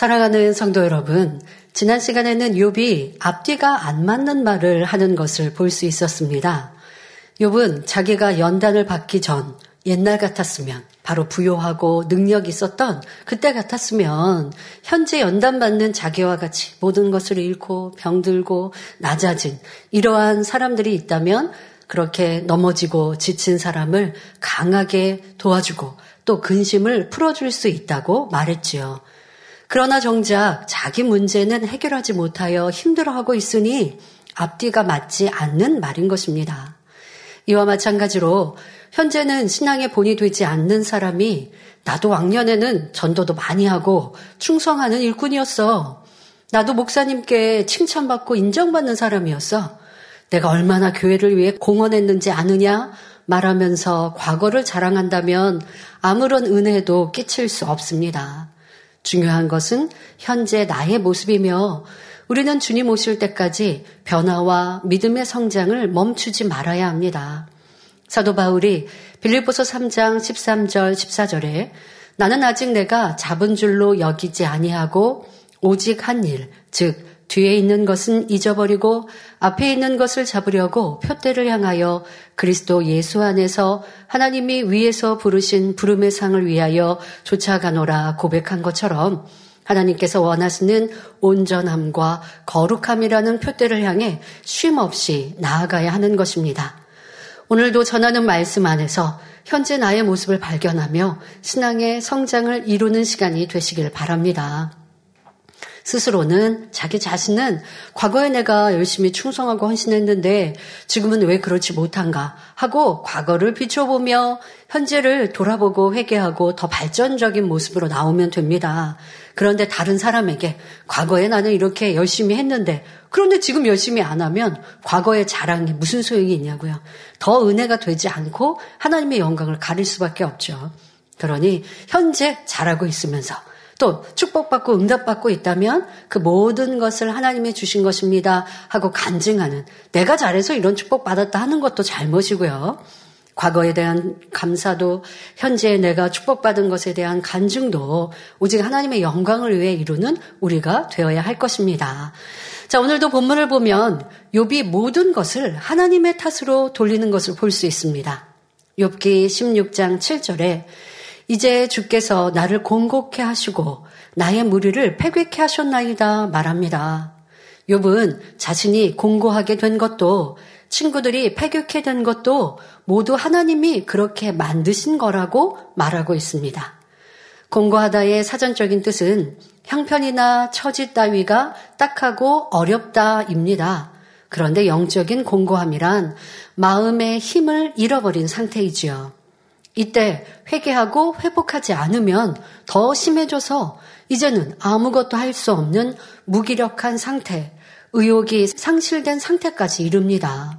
사랑하는 성도 여러분, 지난 시간에는 욥이 앞뒤가 안 맞는 말을 하는 것을 볼 수 있었습니다. 욥은 자기가 연단을 받기 전 옛날 같았으면 바로 부요하고 능력 있었던 그때 같았으면 현재 연단받는 자기와 같이 모든 것을 잃고 병들고 낮아진 이러한 사람들이 있다면 그렇게 넘어지고 지친 사람을 강하게 도와주고 또 근심을 풀어줄 수 있다고 말했지요. 그러나 정작 자기 문제는 해결하지 못하여 힘들어하고 있으니 앞뒤가 맞지 않는 말인 것입니다. 이와 마찬가지로 현재는 신앙의 본이 되지 않는 사람이 나도 왕년에는 전도도 많이 하고 충성하는 일꾼이었어. 나도 목사님께 칭찬받고 인정받는 사람이었어. 내가 얼마나 교회를 위해 공헌했는지 아느냐? 말하면서 과거를 자랑한다면 아무런 은혜도 끼칠 수 없습니다. 중요한 것은 현재 나의 모습이며 우리는 주님 오실 때까지 변화와 믿음의 성장을 멈추지 말아야 합니다. 사도 바울이 빌립보서 3장 13절 14절에 나는 아직 내가 잡은 줄로 여기지 아니하고 오직 한 일, 즉 뒤에 있는 것은 잊어버리고 앞에 있는 것을 잡으려고 표대를 향하여 그리스도 예수 안에서 하나님이 위에서 부르신 부름의 상을 위하여 쫓아가노라 고백한 것처럼 하나님께서 원하시는 온전함과 거룩함이라는 표대를 향해 쉼 없이 나아가야 하는 것입니다. 오늘도 전하는 말씀 안에서 현재 나의 모습을 발견하며 신앙의 성장을 이루는 시간이 되시길 바랍니다. 스스로는 자기 자신은 과거에 내가 열심히 충성하고 헌신했는데 지금은 왜 그렇지 못한가 하고 과거를 비춰보며 현재를 돌아보고 회개하고 더 발전적인 모습으로 나오면 됩니다. 그런데 다른 사람에게 과거에 나는 이렇게 열심히 했는데 그런데 지금 열심히 안 하면 과거의 자랑이 무슨 소용이 있냐고요. 더 은혜가 되지 않고 하나님의 영광을 가릴 수밖에 없죠. 그러니 현재 잘하고 있으면서 또 축복받고 응답받고 있다면 그 모든 것을 하나님이 주신 것입니다 하고 간증하는 내가 잘해서 이런 축복받았다 하는 것도 잘못이고요. 과거에 대한 감사도 현재 내가 축복받은 것에 대한 간증도 오직 하나님의 영광을 위해 이루는 우리가 되어야 할 것입니다. 자, 오늘도 본문을 보면 욥이 모든 것을 하나님의 탓으로 돌리는 것을 볼 수 있습니다. 욥기 16장 7절에 이제 주께서 나를 공곡해 하시고 나의 무리를 패괴케 하셨나이다 말합니다. 욥은 자신이 공고하게 된 것도 친구들이 패격해 된 것도 모두 하나님이 그렇게 만드신 거라고 말하고 있습니다. 공고하다의 사전적인 뜻은 형편이나 처지 따위가 딱하고 어렵다입니다. 그런데 영적인 공고함이란 마음의 힘을 잃어버린 상태이지요. 이때 회개하고 회복하지 않으면 더 심해져서 이제는 아무것도 할 수 없는 무기력한 상태, 의욕이 상실된 상태까지 이릅니다.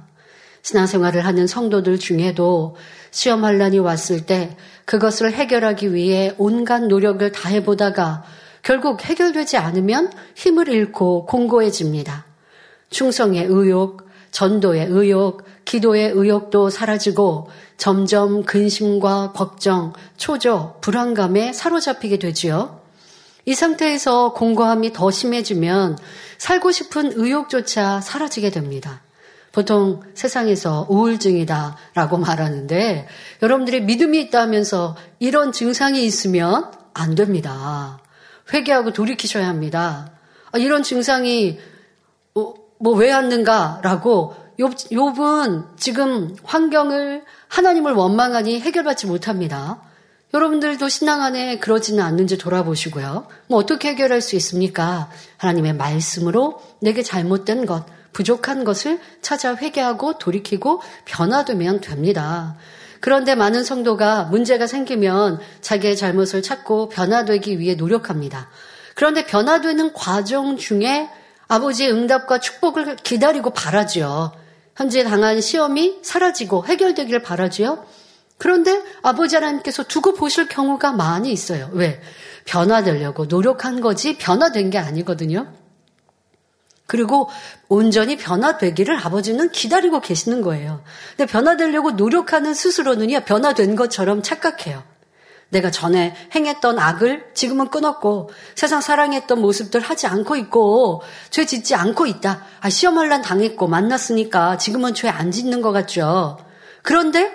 신앙생활을 하는 성도들 중에도 시험 환란이 왔을 때 그것을 해결하기 위해 온갖 노력을 다해 보다가 결국 해결되지 않으면 힘을 잃고 공고해집니다. 충성의 의욕, 전도의 의욕, 기도의 의욕도 사라지고 점점 근심과 걱정, 초조, 불안감에 사로잡히게 되지요. 이 상태에서 공고함이 더 심해지면 살고 싶은 의욕조차 사라지게 됩니다. 보통 세상에서 우울증이다 라고 말하는데 여러분들이 믿음이 있다면서 이런 증상이 있으면 안 됩니다. 회개하고 돌이키셔야 합니다. 아, 이런 증상이 뭐 왜 왔는가 라고 욥은 지금 환경을 하나님을 원망하니 해결받지 못합니다. 여러분들도 신앙 안에 그러지는 않는지 돌아보시고요. 뭐 어떻게 해결할 수 있습니까? 하나님의 말씀으로 내게 잘못된 것, 부족한 것을 찾아 회개하고 돌이키고 변화되면 됩니다. 그런데 많은 성도가 문제가 생기면 자기의 잘못을 찾고 변화되기 위해 노력합니다. 그런데 변화되는 과정 중에 아버지의 응답과 축복을 기다리고 바라지요. 현재 당한 시험이 사라지고 해결되기를 바라지요. 그런데 아버지 하나님께서 두고 보실 경우가 많이 있어요. 왜? 변화되려고 노력한 거지 변화된 게 아니거든요. 그리고 온전히 변화되기를 아버지는 기다리고 계시는 거예요. 근데 변화되려고 노력하는 스스로는요, 변화된 것처럼 착각해요. 내가 전에 행했던 악을 지금은 끊었고 세상 사랑했던 모습들 하지 않고 있고 죄 짓지 않고 있다. 아, 시험할란 당했고 만났으니까 지금은 죄 안 짓는 것 같죠. 그런데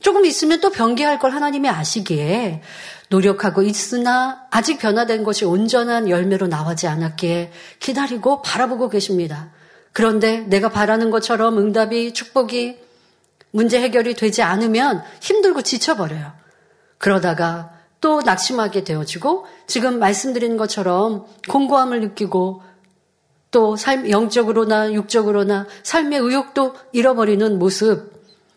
조금 있으면 또 변개할 걸 하나님이 아시기에 노력하고 있으나 아직 변화된 것이 온전한 열매로 나오지 않았기에 기다리고 바라보고 계십니다. 그런데 내가 바라는 것처럼 응답이 축복이 문제 해결이 되지 않으면 힘들고 지쳐버려요. 그러다가 또 낙심하게 되어지고 지금 말씀드린 것처럼 공고함을 느끼고 또 삶, 영적으로나 육적으로나 삶의 의욕도 잃어버리는 모습,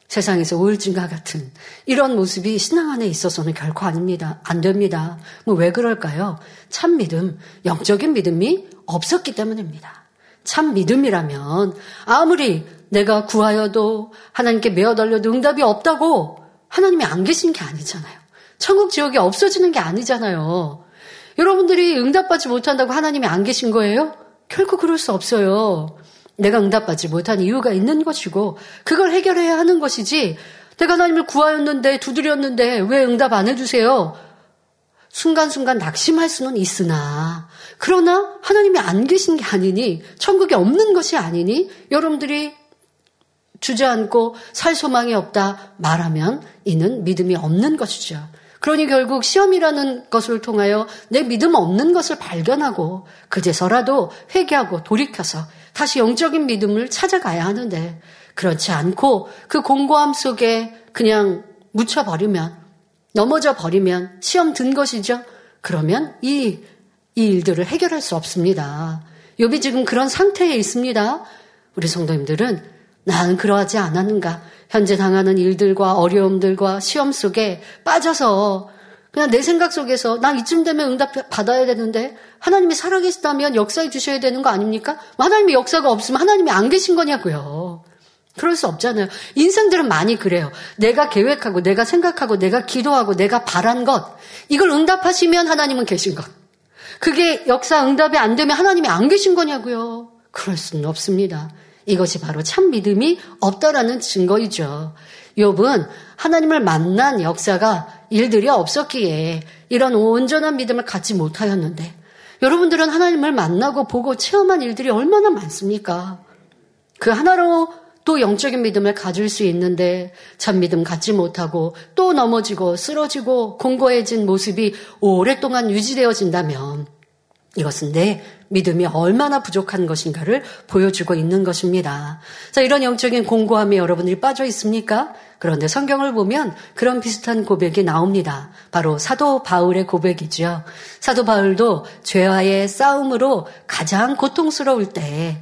세상에서 우울증과 같은 이런 모습이 신앙 안에 있어서는 결코 아닙니다. 안 됩니다. 뭐 왜 그럴까요? 참 믿음, 영적인 믿음이 없었기 때문입니다. 참 믿음이라면 아무리 내가 구하여도 하나님께 메어달려도 응답이 없다고 하나님이 안 계신 게 아니잖아요. 천국 지옥이 없어지는 게 아니잖아요. 여러분들이 응답받지 못한다고 하나님이 안 계신 거예요? 결코 그럴 수 없어요. 내가 응답받지 못한 이유가 있는 것이고 그걸 해결해야 하는 것이지 내가 하나님을 구하였는데 두드렸는데 왜 응답 안 해주세요? 순간순간 낙심할 수는 있으나 그러나 하나님이 안 계신 게 아니니 천국에 없는 것이 아니니 여러분들이 주저앉고 살 소망이 없다 말하면 이는 믿음이 없는 것이죠. 그러니 결국 시험이라는 것을 통하여 내 믿음 없는 것을 발견하고 그제서라도 회개하고 돌이켜서 다시 영적인 믿음을 찾아가야 하는데 그렇지 않고 그 공고함 속에 그냥 묻혀버리면 넘어져 버리면 시험 든 것이죠. 그러면 이, 이 일들을 해결할 수 없습니다. 욥이 지금 그런 상태에 있습니다. 우리 성도님들은 나는 그러하지 않았는가? 현재 당하는 일들과 어려움들과 시험 속에 빠져서 그냥 내 생각 속에서 나 이쯤 되면 응답 받아야 되는데 하나님이 살아계시다면 역사해 주셔야 되는 거 아닙니까? 하나님이 역사가 없으면 하나님이 안 계신 거냐고요. 그럴 수 없잖아요. 인생들은 많이 그래요. 내가 계획하고 내가 생각하고 내가 기도하고 내가 바란 것 이걸 응답하시면 하나님은 계신 것. 그게 역사 응답이 안 되면 하나님이 안 계신 거냐고요. 그럴 수는 없습니다. 이것이 바로 참 믿음이 없다라는 증거이죠. 욥은 하나님을 만난 역사가 일들이 없었기에 이런 온전한 믿음을 갖지 못하였는데 여러분들은 하나님을 만나고 보고 체험한 일들이 얼마나 많습니까? 그 하나로 또 영적인 믿음을 가질 수 있는데 참 믿음 갖지 못하고 또 넘어지고 쓰러지고 공고해진 모습이 오랫동안 유지되어진다면 이것은 내 믿음이 얼마나 부족한 것인가를 보여주고 있는 것입니다. 자, 이런 영적인 공고함에 여러분들이 빠져 있습니까? 그런데 성경을 보면 그런 비슷한 고백이 나옵니다. 바로 사도 바울의 고백이죠. 사도 바울도 죄와의 싸움으로 가장 고통스러울 때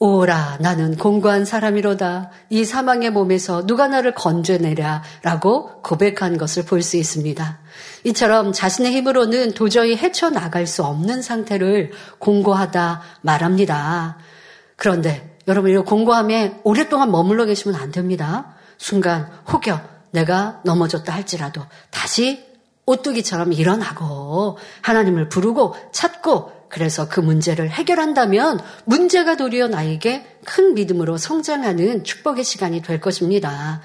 오라 나는 공고한 사람이로다 이 사망의 몸에서 누가 나를 건져내랴 라고 고백한 것을 볼 수 있습니다. 이처럼 자신의 힘으로는 도저히 헤쳐나갈 수 없는 상태를 공고하다 말합니다. 그런데 여러분 이 공고함에 오랫동안 머물러 계시면 안 됩니다. 순간 혹여 내가 넘어졌다 할지라도 다시 오뚜기처럼 일어나고 하나님을 부르고 찾고 그래서 그 문제를 해결한다면 문제가 도리어 나에게 큰 믿음으로 성장하는 축복의 시간이 될 것입니다.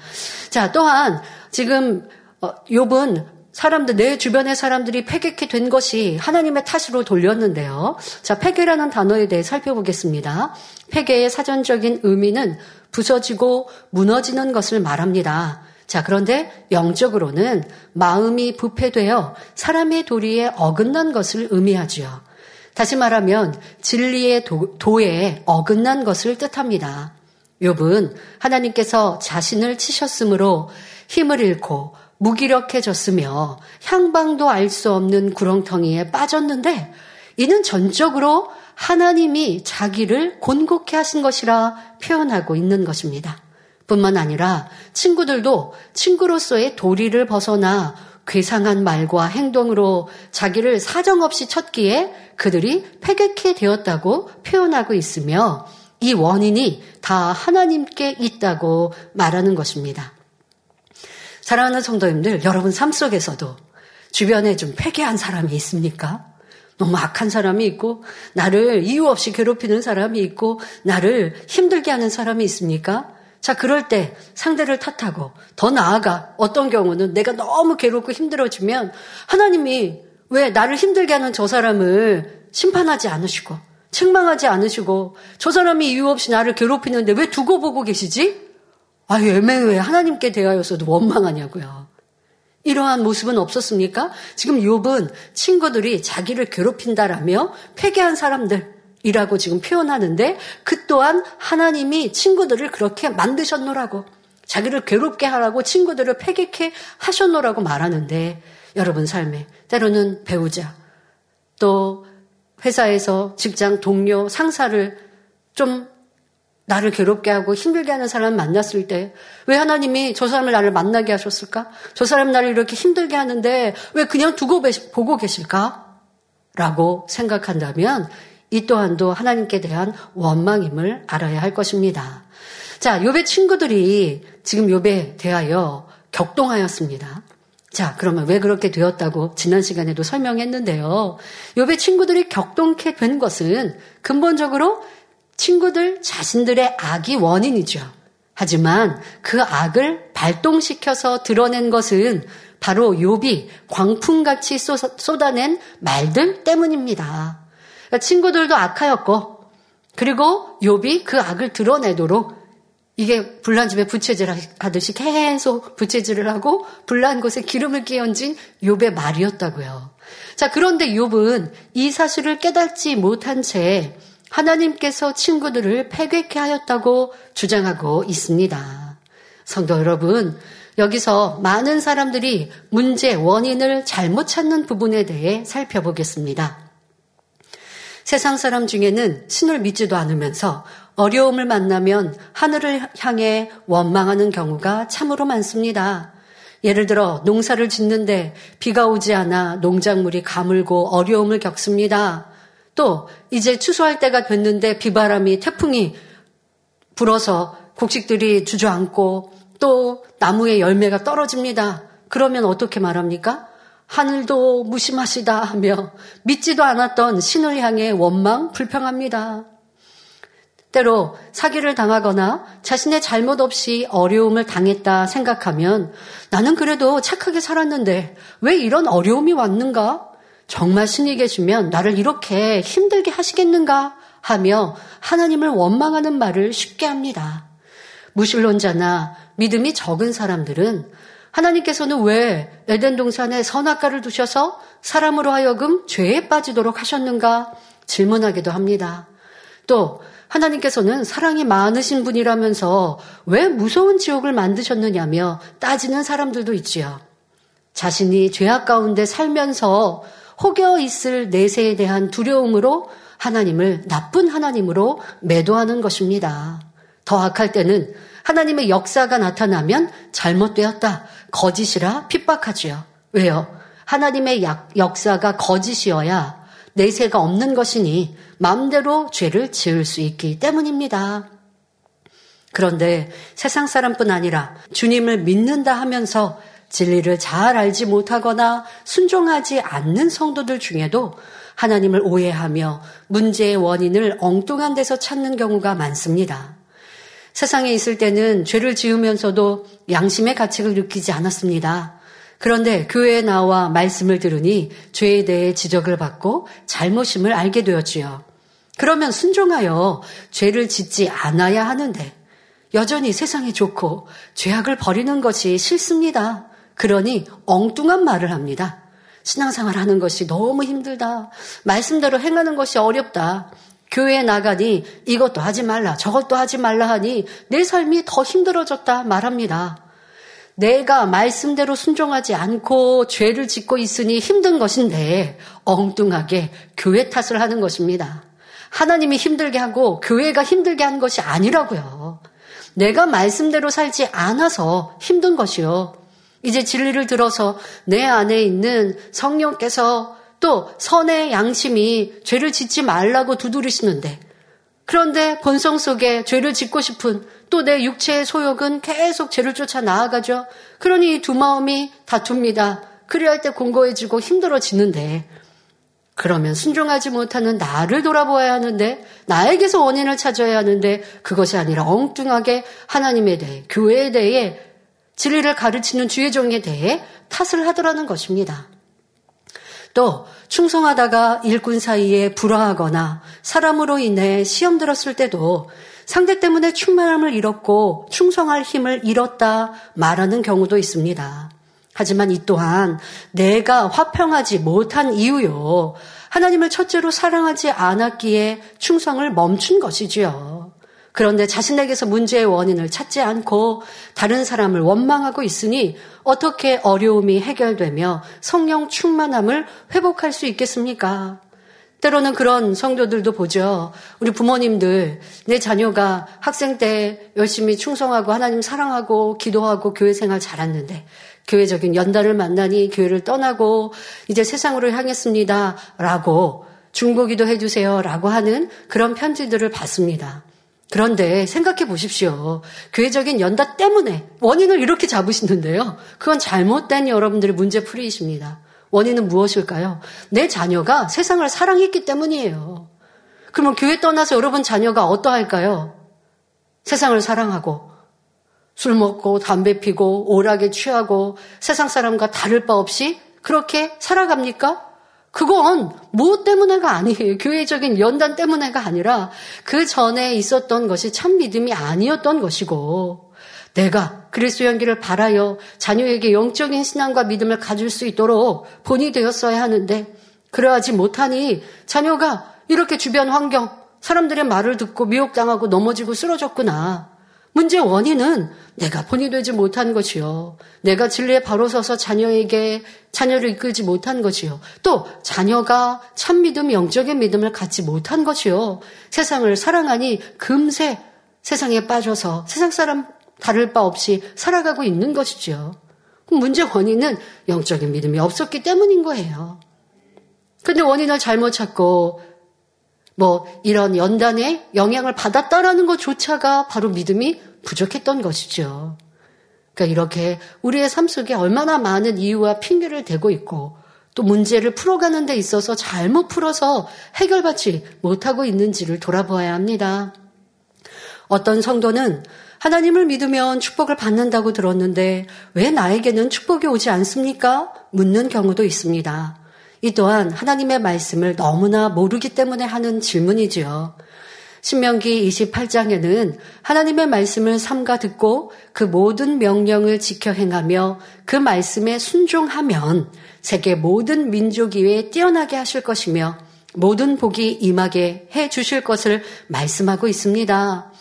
자, 또한 지금 어, 욥은 사람들, 내 주변의 사람들이 패객이 된 것이 하나님의 탓으로 돌렸는데요. 자, 패계라는 단어에 대해 살펴보겠습니다. 패계의 사전적인 의미는 부서지고 무너지는 것을 말합니다. 자, 그런데 영적으로는 마음이 부패되어 사람의 도리에 어긋난 것을 의미하지요. 다시 말하면 진리의 도, 에 어긋난 것을 뜻합니다. 욥은 하나님께서 자신을 치셨으므로 힘을 잃고 무기력해졌으며 향방도 알 수 없는 구렁텅이에 빠졌는데 이는 전적으로 하나님이 자기를 곤곡해 하신 것이라 표현하고 있는 것입니다. 뿐만 아니라 친구들도 친구로서의 도리를 벗어나 괴상한 말과 행동으로 자기를 사정없이 쳤기에 그들이 패객해 되었다고 표현하고 있으며 이 원인이 다 하나님께 있다고 말하는 것입니다. 사랑하는 성도님들, 여러분 삶 속에서도 주변에 좀 패괴한 사람이 있습니까? 너무 악한 사람이 있고, 나를 이유 없이 괴롭히는 사람이 있고, 나를 힘들게 하는 사람이 있습니까? 자, 그럴 때 상대를 탓하고 더 나아가 어떤 경우는 내가 너무 괴롭고 힘들어지면 하나님이 왜 나를 힘들게 하는 저 사람을 심판하지 않으시고 책망하지 않으시고 저 사람이 이유 없이 나를 괴롭히는데 왜 두고 보고 계시지? 아유, 애매해. 하나님께 대하여서도 원망하냐고요. 이러한 모습은 없었습니까? 지금 욥은 친구들이 자기를 괴롭힌다라며 폐괴한 사람들 이라고 지금 표현하는데 그 또한 하나님이 친구들을 그렇게 만드셨노라고 자기를 괴롭게 하라고 친구들을 폐괴케 하셨노라고 말하는데 여러분 삶에 때로는 배우자 또 회사에서 직장 동료 상사를 좀 나를 괴롭게 하고 힘들게 하는 사람 만났을 때 왜 하나님이 저 사람을 나를 만나게 하셨을까? 저 사람 나를 이렇게 힘들게 하는데 왜 그냥 두고 보고 계실까? 라고 생각한다면 이 또한도 하나님께 대한 원망임을 알아야 할 것입니다. 자, 요배 친구들이 지금 요배 대하여 격동하였습니다. 자, 그러면 왜 그렇게 되었다고 지난 시간에도 설명했는데요. 요배 친구들이 격동케 된 것은 근본적으로 친구들 자신들의 악이 원인이죠. 하지만 그 악을 발동시켜서 드러낸 것은 바로 욥이 광풍같이 쏟아낸 말들 때문입니다. 그러니까 친구들도 악하였고 그리고 욥이 그 악을 드러내도록 이게 불난 집에 부채질 하듯이 계속 부채질을 하고 불난 곳에 기름을 끼얹은 욥의 말이었다고요. 자, 그런데 욥은 이 사실을 깨닫지 못한 채 하나님께서 친구들을 패괴케 하였다고 주장하고 있습니다. 성도 여러분, 여기서 많은 사람들이 문제 원인을 잘못 찾는 부분에 대해 살펴보겠습니다. 세상 사람 중에는 신을 믿지도 않으면서 어려움을 만나면 하늘을 향해 원망하는 경우가 참으로 많습니다. 예를 들어 농사를 짓는데 비가 오지 않아 농작물이 가물고 어려움을 겪습니다. 또 이제 추수할 때가 됐는데 비바람이 태풍이 불어서 곡식들이 주저앉고 또 나무의 열매가 떨어집니다. 그러면 어떻게 말합니까? 하늘도 무심하시다 하며 믿지도 않았던 신을 향해 원망, 불평합니다. 때로 사기를 당하거나 자신의 잘못 없이 어려움을 당했다 생각하면 나는 그래도 착하게 살았는데 왜 이런 어려움이 왔는가? 정말 신이 계시면 나를 이렇게 힘들게 하시겠는가 하며 하나님을 원망하는 말을 쉽게 합니다. 무신론자나 믿음이 적은 사람들은 하나님께서는 왜 에덴 동산에 선악과를 두셔서 사람으로 하여금 죄에 빠지도록 하셨는가 질문하기도 합니다. 또 하나님께서는 사랑이 많으신 분이라면서 왜 무서운 지옥을 만드셨느냐며 따지는 사람들도 있지요. 자신이 죄악 가운데 살면서 혹여 있을 내세에 대한 두려움으로 하나님을 나쁜 하나님으로 매도하는 것입니다. 더 악할 때는 하나님의 역사가 나타나면 잘못되었다, 거짓이라 핍박하지요. 왜요? 하나님의 역사가 거짓이어야 내세가 없는 것이니 마음대로 죄를 지을 수 있기 때문입니다. 그런데 세상 사람뿐 아니라 주님을 믿는다 하면서 진리를 잘 알지 못하거나 순종하지 않는 성도들 중에도 하나님을 오해하며 문제의 원인을 엉뚱한 데서 찾는 경우가 많습니다. 세상에 있을 때는 죄를 지으면서도 양심의 가책을 느끼지 않았습니다. 그런데 교회에 나와 말씀을 들으니 죄에 대해 지적을 받고 잘못임을 알게 되었지요. 그러면 순종하여 죄를 짓지 않아야 하는데 여전히 세상이 좋고 죄악을 버리는 것이 싫습니다. 그러니 엉뚱한 말을 합니다. 신앙생활 하는 것이 너무 힘들다. 말씀대로 행하는 것이 어렵다. 교회에 나가니 이것도 하지 말라, 저것도 하지 말라 하니 내 삶이 더 힘들어졌다 말합니다. 내가 말씀대로 순종하지 않고 죄를 짓고 있으니 힘든 것인데 엉뚱하게 교회 탓을 하는 것입니다. 하나님이 힘들게 하고 교회가 힘들게 한 것이 아니라고요. 내가 말씀대로 살지 않아서 힘든 것이요. 이제 진리를 들어서 내 안에 있는 성령께서 또 선의 양심이 죄를 짓지 말라고 두드리시는데 그런데 본성 속에 죄를 짓고 싶은 또 내 육체의 소욕은 계속 죄를 쫓아 나아가죠. 그러니 두 마음이 다툽니다. 그리할 때 공고해지고 힘들어지는데 그러면 순종하지 못하는 나를 돌아보아야 하는데 나에게서 원인을 찾아야 하는데 그것이 아니라 엉뚱하게 하나님에 대해 교회에 대해 진리를 가르치는 주의 종에 대해 탓을 하더라는 것입니다. 또 충성하다가 일꾼 사이에 불화하거나 사람으로 인해 시험 들었을 때도 상대 때문에 충만함을 잃었고 충성할 힘을 잃었다 말하는 경우도 있습니다. 하지만 이 또한 내가 화평하지 못한 이유요. 하나님을 첫째로 사랑하지 않았기에 충성을 멈춘 것이지요. 그런데 자신에게서 문제의 원인을 찾지 않고 다른 사람을 원망하고 있으니 어떻게 어려움이 해결되며 성령 충만함을 회복할 수 있겠습니까? 때로는 그런 성도들도 보죠. 우리 부모님들, 내 자녀가 학생 때 열심히 충성하고 하나님 사랑하고 기도하고 교회 생활 잘했는데 교회적인 연단을 만나니 교회를 떠나고 이제 세상으로 향했습니다. 라고 중보기도 해주세요. 라고 하는 그런 편지들을 받습니다. 그런데 생각해 보십시오. 교회적인 연단 때문에 원인을 이렇게 잡으시는데요. 그건 잘못된 여러분들의 문제풀이이십니다. 원인은 무엇일까요? 내 자녀가 세상을 사랑했기 때문이에요. 그러면 교회 떠나서 여러분 자녀가 어떠할까요? 세상을 사랑하고 술 먹고 담배 피고 오락에 취하고 세상 사람과 다를 바 없이 그렇게 살아갑니까? 그건 무엇 때문에가 아니에요. 교회적인 연단 때문에가 아니라 그 전에 있었던 것이 참 믿음이 아니었던 것이고 내가 그리스도 연기를 바라여 자녀에게 영적인 신앙과 믿음을 가질 수 있도록 본이 되었어야 하는데 그러하지 못하니 자녀가 이렇게 주변 환경 사람들의 말을 듣고 미혹당하고 넘어지고 쓰러졌구나. 문제 원인은 내가 본이 되지 못한 것이요. 내가 진리에 바로 서서 자녀에게 자녀를 이끌지 못한 것이요. 또 자녀가 참 믿음, 영적인 믿음을 갖지 못한 것이요. 세상을 사랑하니 금세 세상에 빠져서 세상 사람 다를 바 없이 살아가고 있는 것이죠. 문제 원인은 영적인 믿음이 없었기 때문인 거예요. 근데 원인을 잘못 찾고 뭐 이런 연단에 영향을 받았다라는 것조차가 바로 믿음이 부족했던 것이죠. 그러니까 이렇게 우리의 삶 속에 얼마나 많은 이유와 핑계를 대고 있고 또 문제를 풀어가는 데 있어서 잘못 풀어서 해결받지 못하고 있는지를 돌아보아야 합니다. 어떤 성도는 하나님을 믿으면 축복을 받는다고 들었는데 왜 나에게는 축복이 오지 않습니까? 묻는 경우도 있습니다. 이 또한 하나님의 말씀을 너무나 모르기 때문에 하는 질문이지요. 신명기 28장에는 하나님의 말씀을 삼가 듣고 그 모든 명령을 지켜 행하며 그 말씀에 순종하면 세계 모든 민족 이외에 뛰어나게 하실 것이며 모든 복이 임하게 해 주실 것을 말씀하고 있습니다.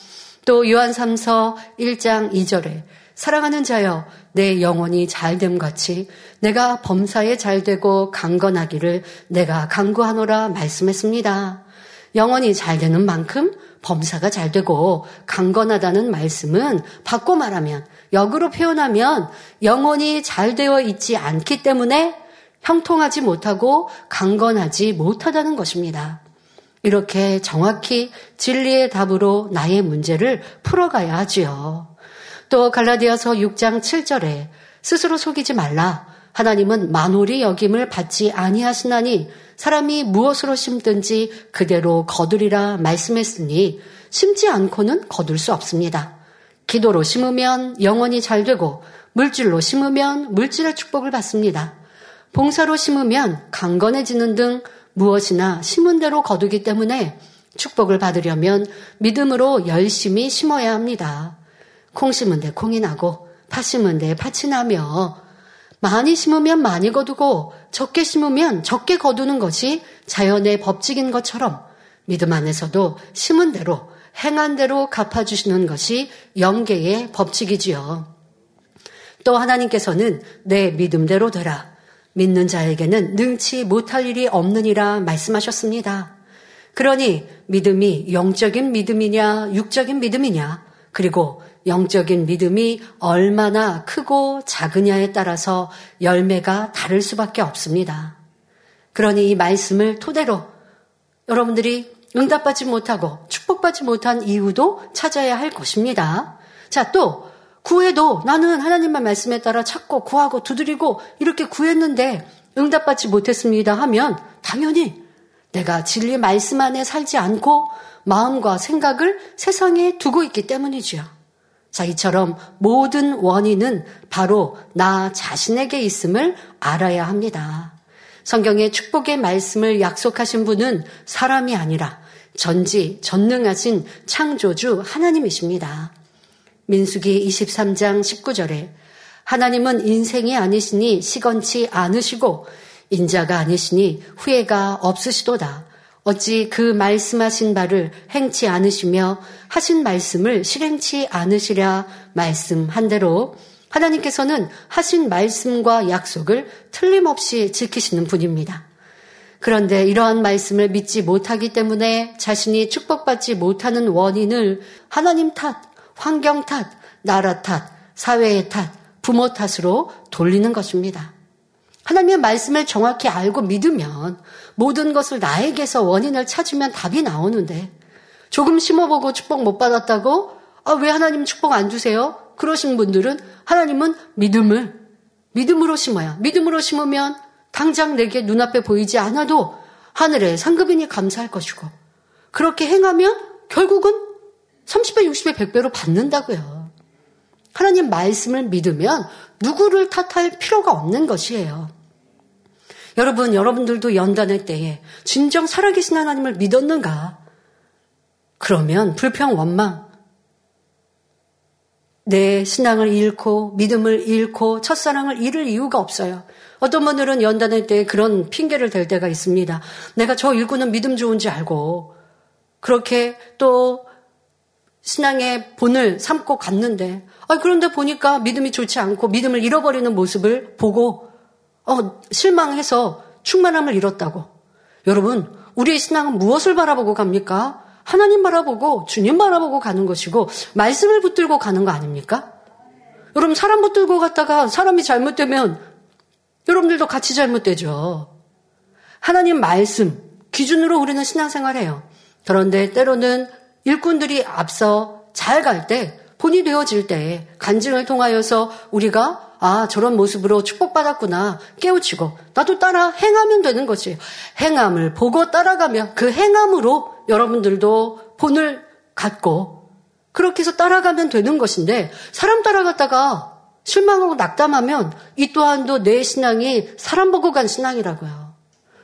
또 요한 3서 1장 2절에 사랑하는 자여 내 영혼이 잘됨 같이 내가 범사에 잘되고 강건하기를 내가 강구하노라 말씀했습니다. 영혼이 잘되는 만큼 범사가 잘되고 강건하다는 말씀은 바꿔 말하면 역으로 표현하면 영혼이 잘 되어 있지 않기 때문에 형통하지 못하고 강건하지 못하다는 것입니다. 이렇게 정확히 진리의 답으로 나의 문제를 풀어가야 하지요. 또 갈라디아서 6장 7절에 스스로 속이지 말라. 하나님은 만홀이 여김을 받지 아니하시나니 사람이 무엇으로 심든지 그대로 거두리라 말씀했으니 심지 않고는 거둘 수 없습니다. 기도로 심으면 영원히 잘 되고 물질로 심으면 물질의 축복을 받습니다. 봉사로 심으면 강건해지는 등 무엇이나 심은 대로 거두기 때문에 축복을 받으려면 믿음으로 열심히 심어야 합니다. 콩 심은 데 콩이 나고 팥 심은 데 팥이 나며 많이 심으면 많이 거두고 적게 심으면 적게 거두는 것이 자연의 법칙인 것처럼 믿음 안에서도 심은 대로 행한 대로 갚아주시는 것이 영계의 법칙이지요. 또 하나님께서는 내 믿음대로 되라. 믿는 자에게는 능치 못할 일이 없느니라 말씀하셨습니다. 그러니 믿음이 영적인 믿음이냐, 육적인 믿음이냐, 그리고 영적인 믿음이 얼마나 크고 작으냐에 따라서 열매가 다를 수밖에 없습니다. 그러니 이 말씀을 토대로 여러분들이 응답받지 못하고 축복받지 못한 이유도 찾아야 할 것입니다. 자, 또 구해도 나는 하나님의 말씀에 따라 찾고 구하고 두드리고 이렇게 구했는데 응답받지 못했습니다 하면 당연히 내가 진리 말씀 안에 살지 않고 마음과 생각을 세상에 두고 있기 때문이지요. 자, 이처럼 모든 원인은 바로 나 자신에게 있음을 알아야 합니다. 성경의 축복의 말씀을 약속하신 분은 사람이 아니라 전지 전능하신 창조주 하나님이십니다. 민수기 23장 19절에 하나님은 인생이 아니시니 시건치 않으시고 인자가 아니시니 후회가 없으시도다. 어찌 그 말씀하신 바를 행치 않으시며 하신 말씀을 실행치 않으시랴 말씀한 대로 하나님께서는 하신 말씀과 약속을 틀림없이 지키시는 분입니다. 그런데 이러한 말씀을 믿지 못하기 때문에 자신이 축복받지 못하는 원인을 하나님 탓, 환경 탓, 나라 탓, 사회의 탓, 부모 탓으로 돌리는 것입니다. 하나님의 말씀을 정확히 알고 믿으면 모든 것을 나에게서 원인을 찾으면 답이 나오는데 조금 심어보고 축복 못 받았다고 아, 왜 하나님 축복 안 주세요? 그러신 분들은 하나님은 믿음을 믿음으로 심어야 믿음으로 심으면 당장 내게 눈앞에 보이지 않아도 하늘에 상급인이 감사할 것이고 그렇게 행하면 결국은 30배, 60배, 100배로 받는다고요. 하나님 말씀을 믿으면 누구를 탓할 필요가 없는 것이에요. 여러분, 여러분들도 연단의 때에 진정 살아계신 하나님을 믿었는가? 그러면 불평, 원망, 내 신앙을 잃고 믿음을 잃고 첫사랑을 잃을 이유가 없어요. 어떤 분들은 연단할 때 그런 핑계를 댈 때가 있습니다. 내가 저 일꾼은 믿음 좋은지 알고 그렇게 또 신앙의 본을 삼고 갔는데 아 그런데 보니까 믿음이 좋지 않고 믿음을 잃어버리는 모습을 보고 어 실망해서 충만함을 잃었다고. 여러분, 우리의 신앙은 무엇을 바라보고 갑니까? 하나님 바라보고 주님 바라보고 가는 것이고 말씀을 붙들고 가는 거 아닙니까? 여러분 사람 붙들고 갔다가 사람이 잘못되면 여러분들도 같이 잘못되죠. 하나님 말씀 기준으로 우리는 신앙생활해요. 그런데 때로는 일꾼들이 앞서 잘 갈 때, 본이 되어질 때 간증을 통하여서 우리가 아 저런 모습으로 축복받았구나 깨우치고 나도 따라 행하면 되는 거지. 행함을 보고 따라가면 그 행함으로 여러분들도 본을 갖고 그렇게 해서 따라가면 되는 것인데 사람 따라갔다가 실망하고 낙담하면 이 또한도 내 신앙이 사람 보고 간 신앙이라고요.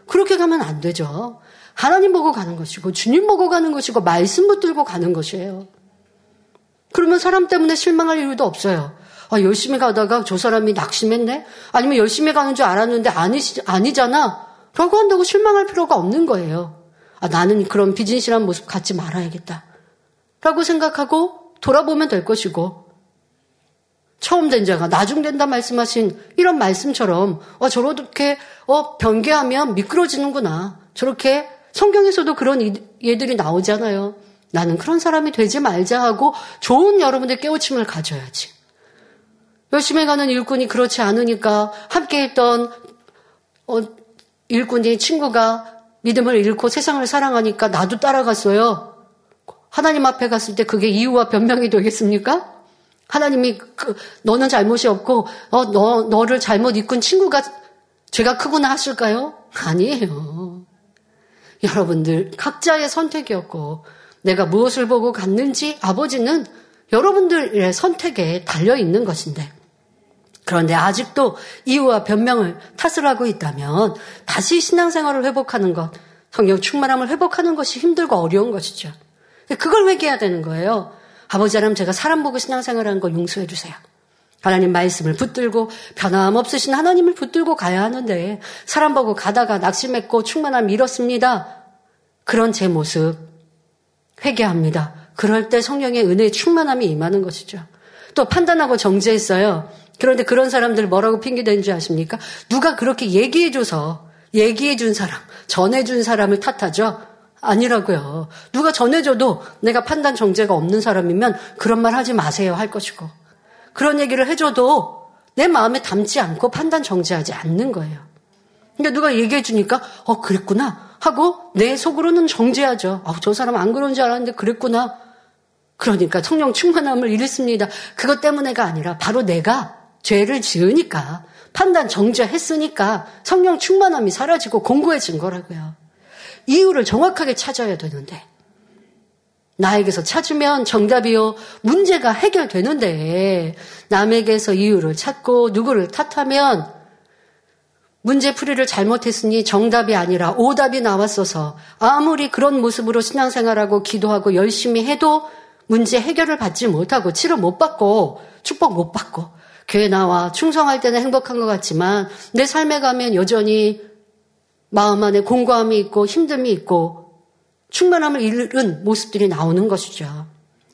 그렇게 가면 안 되죠. 하나님 보고 가는 것이고 주님 보고 가는 것이고 말씀 붙들고 가는 것이에요. 그러면 사람 때문에 실망할 이유도 없어요. 아, 열심히 가다가 저 사람이 낙심했네? 아니면 열심히 가는 줄 알았는데 아니, 아니잖아? 라고 한다고 실망할 필요가 없는 거예요. 아, 나는 그런 비진실한 모습 갖지 말아야겠다. 라고 생각하고 돌아보면 될 것이고, 처음 된 자가 나중 된다 말씀하신 이런 말씀처럼 어, 저렇게 어, 변개하면 미끄러지는구나. 저렇게 성경에서도 그런 예들이 나오잖아요. 나는 그런 사람이 되지 말자 하고 좋은 여러분들 깨우침을 가져야지. 열심히 가는 일꾼이 그렇지 않으니까 함께 했던 어, 일꾼이 친구가 믿음을 잃고 세상을 사랑하니까 나도 따라갔어요. 하나님 앞에 갔을 때 그게 이유와 변명이 되겠습니까? 하나님이 그, 너는 잘못이 없고 어, 너 너를 잘못 이끈 친구가 죄가 크구나 하실까요? 아니에요. 여러분들 각자의 선택이었고 내가 무엇을 보고 갔는지 아버지는 여러분들의 선택에 달려 있는 것인데 그런데 아직도 이유와 변명을 탓을 하고 있다면 다시 신앙생활을 회복하는 것, 성경 충만함을 회복하는 것이 힘들고 어려운 것이죠. 그걸 회개해야 되는 거예요. 아버지 하나님 제가 사람 보고 신앙생활하는 걸 용서해 주세요. 하나님 말씀을 붙들고 변함없으신 하나님을 붙들고 가야 하는데 사람 보고 가다가 낙심했고 충만함 잃었습니다. 그런 제 모습 회개합니다. 그럴 때 성령의 은혜의 충만함이 임하는 것이죠. 또 판단하고 정죄했어요. 그런데 그런 사람들 뭐라고 핑계대는 줄 아십니까? 누가 그렇게 얘기해줘서 얘기해준 사람, 전해준 사람을 탓하죠. 아니라고요. 누가 전해줘도 내가 판단 정제가 없는 사람이면 그런 말 하지 마세요 할 것이고 그런 얘기를 해줘도 내 마음에 담지 않고 판단 정제하지 않는 거예요. 근데 누가 얘기해 주니까 어 그랬구나 하고 내 속으로는 정제하죠. 어, 저 사람 안 그런 줄 알았는데 그랬구나. 그러니까 성령 충만함을 잃습니다. 그것 때문에가 아니라 바로 내가 죄를 지으니까 판단 정죄했으니까 성령 충만함이 사라지고 공고해진 거라고요. 이유를 정확하게 찾아야 되는데 나에게서 찾으면 정답이요. 문제가 해결되는데 남에게서 이유를 찾고 누구를 탓하면 문제 풀이를 잘못했으니 정답이 아니라 오답이 나왔어서 아무리 그런 모습으로 신앙생활하고 기도하고 열심히 해도 문제 해결을 받지 못하고 치료 못 받고 축복 못 받고 교회 나와 충성할 때는 행복한 것 같지만 내 삶에 가면 여전히 마음 안에 공고함이 있고 힘듦이 있고 충만함을 잃은 모습들이 나오는 것이죠.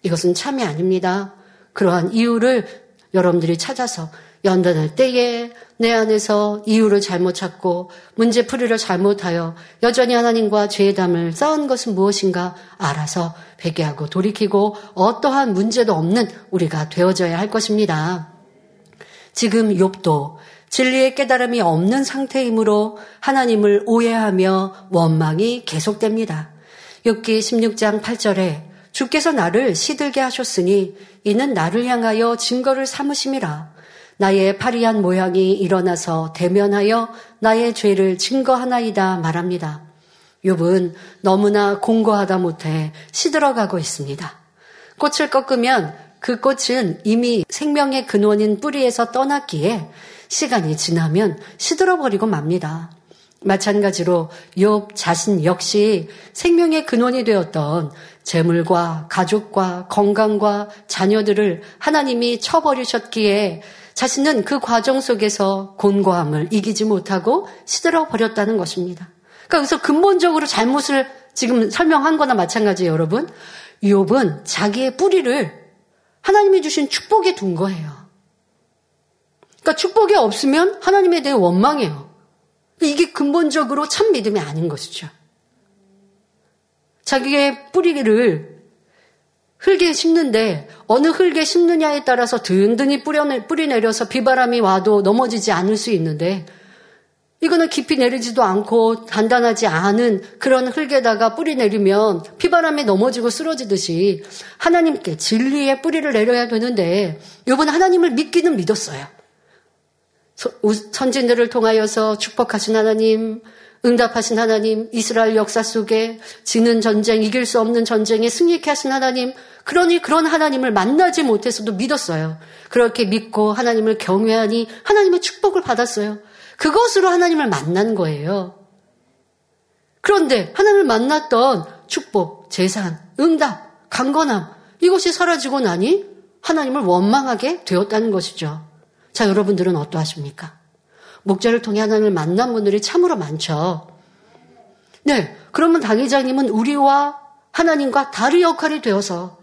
이것은 참이 아닙니다. 그러한 이유를 여러분들이 찾아서 연단할 때에 내 안에서 이유를 잘못 찾고 문제 풀이를 잘못하여 여전히 하나님과 죄의 담을 쌓은 것은 무엇인가 알아서 회개하고 돌이키고 어떠한 문제도 없는 우리가 되어져야 할 것입니다. 지금 욥도 진리의 깨달음이 없는 상태이므로 하나님을 오해하며 원망이 계속됩니다. 욥기 16장 8절에 주께서 나를 시들게 하셨으니 이는 나를 향하여 증거를 삼으심이라. 나의 파리한 모양이 일어나서 대면하여 나의 죄를 증거하나이다 말합니다. 욥은 너무나 공고하다 못해 시들어가고 있습니다. 꽃을 꺾으면 그 꽃은 이미 생명의 근원인 뿌리에서 떠났기에 시간이 지나면 시들어버리고 맙니다. 마찬가지로 욥 자신 역시 생명의 근원이 되었던 재물과 가족과 건강과 자녀들을 하나님이 쳐버리셨기에 자신은 그 과정 속에서 곤고함을 이기지 못하고 시들어 버렸다는 것입니다. 그러니까 여기서 근본적으로 잘못을 지금 설명한 거나 마찬가지예요, 여러분. 욥은 자기의 뿌리를 하나님이 주신 축복에 둔 거예요. 그러니까 축복이 없으면 하나님에 대해 원망해요. 이게 근본적으로 참 믿음이 아닌 것이죠. 자기의 뿌리를 흙에 심는데 어느 흙에 심느냐에 따라서 든든히 뿌려내, 뿌리 내려서 비바람이 와도 넘어지지 않을 수 있는데 이거는 깊이 내리지도 않고 단단하지 않은 그런 흙에다가 뿌리 내리면 비바람에 넘어지고 쓰러지듯이 하나님께 진리의 뿌리를 내려야 되는데 이번 하나님을 믿기는 믿었어요. 선진들을 통하여서 축복하신 하나님, 응답하신 하나님, 이스라엘 역사 속에 지는 전쟁, 이길 수 없는 전쟁에 승리케 하신 하나님, 그러니 그런 하나님을 만나지 못해서도 믿었어요. 그렇게 믿고 하나님을 경외하니 하나님의 축복을 받았어요. 그것으로 하나님을 만난 거예요. 그런데 하나님을 만났던 축복, 재산, 응답, 강건함, 이것이 사라지고 나니 하나님을 원망하게 되었다는 것이죠. 자, 여러분들은 어떠하십니까? 목자를 통해 하나님을 만난 분들이 참으로 많죠. 네. 그러면 당회장님은 우리와 하나님과 다른 역할이 되어서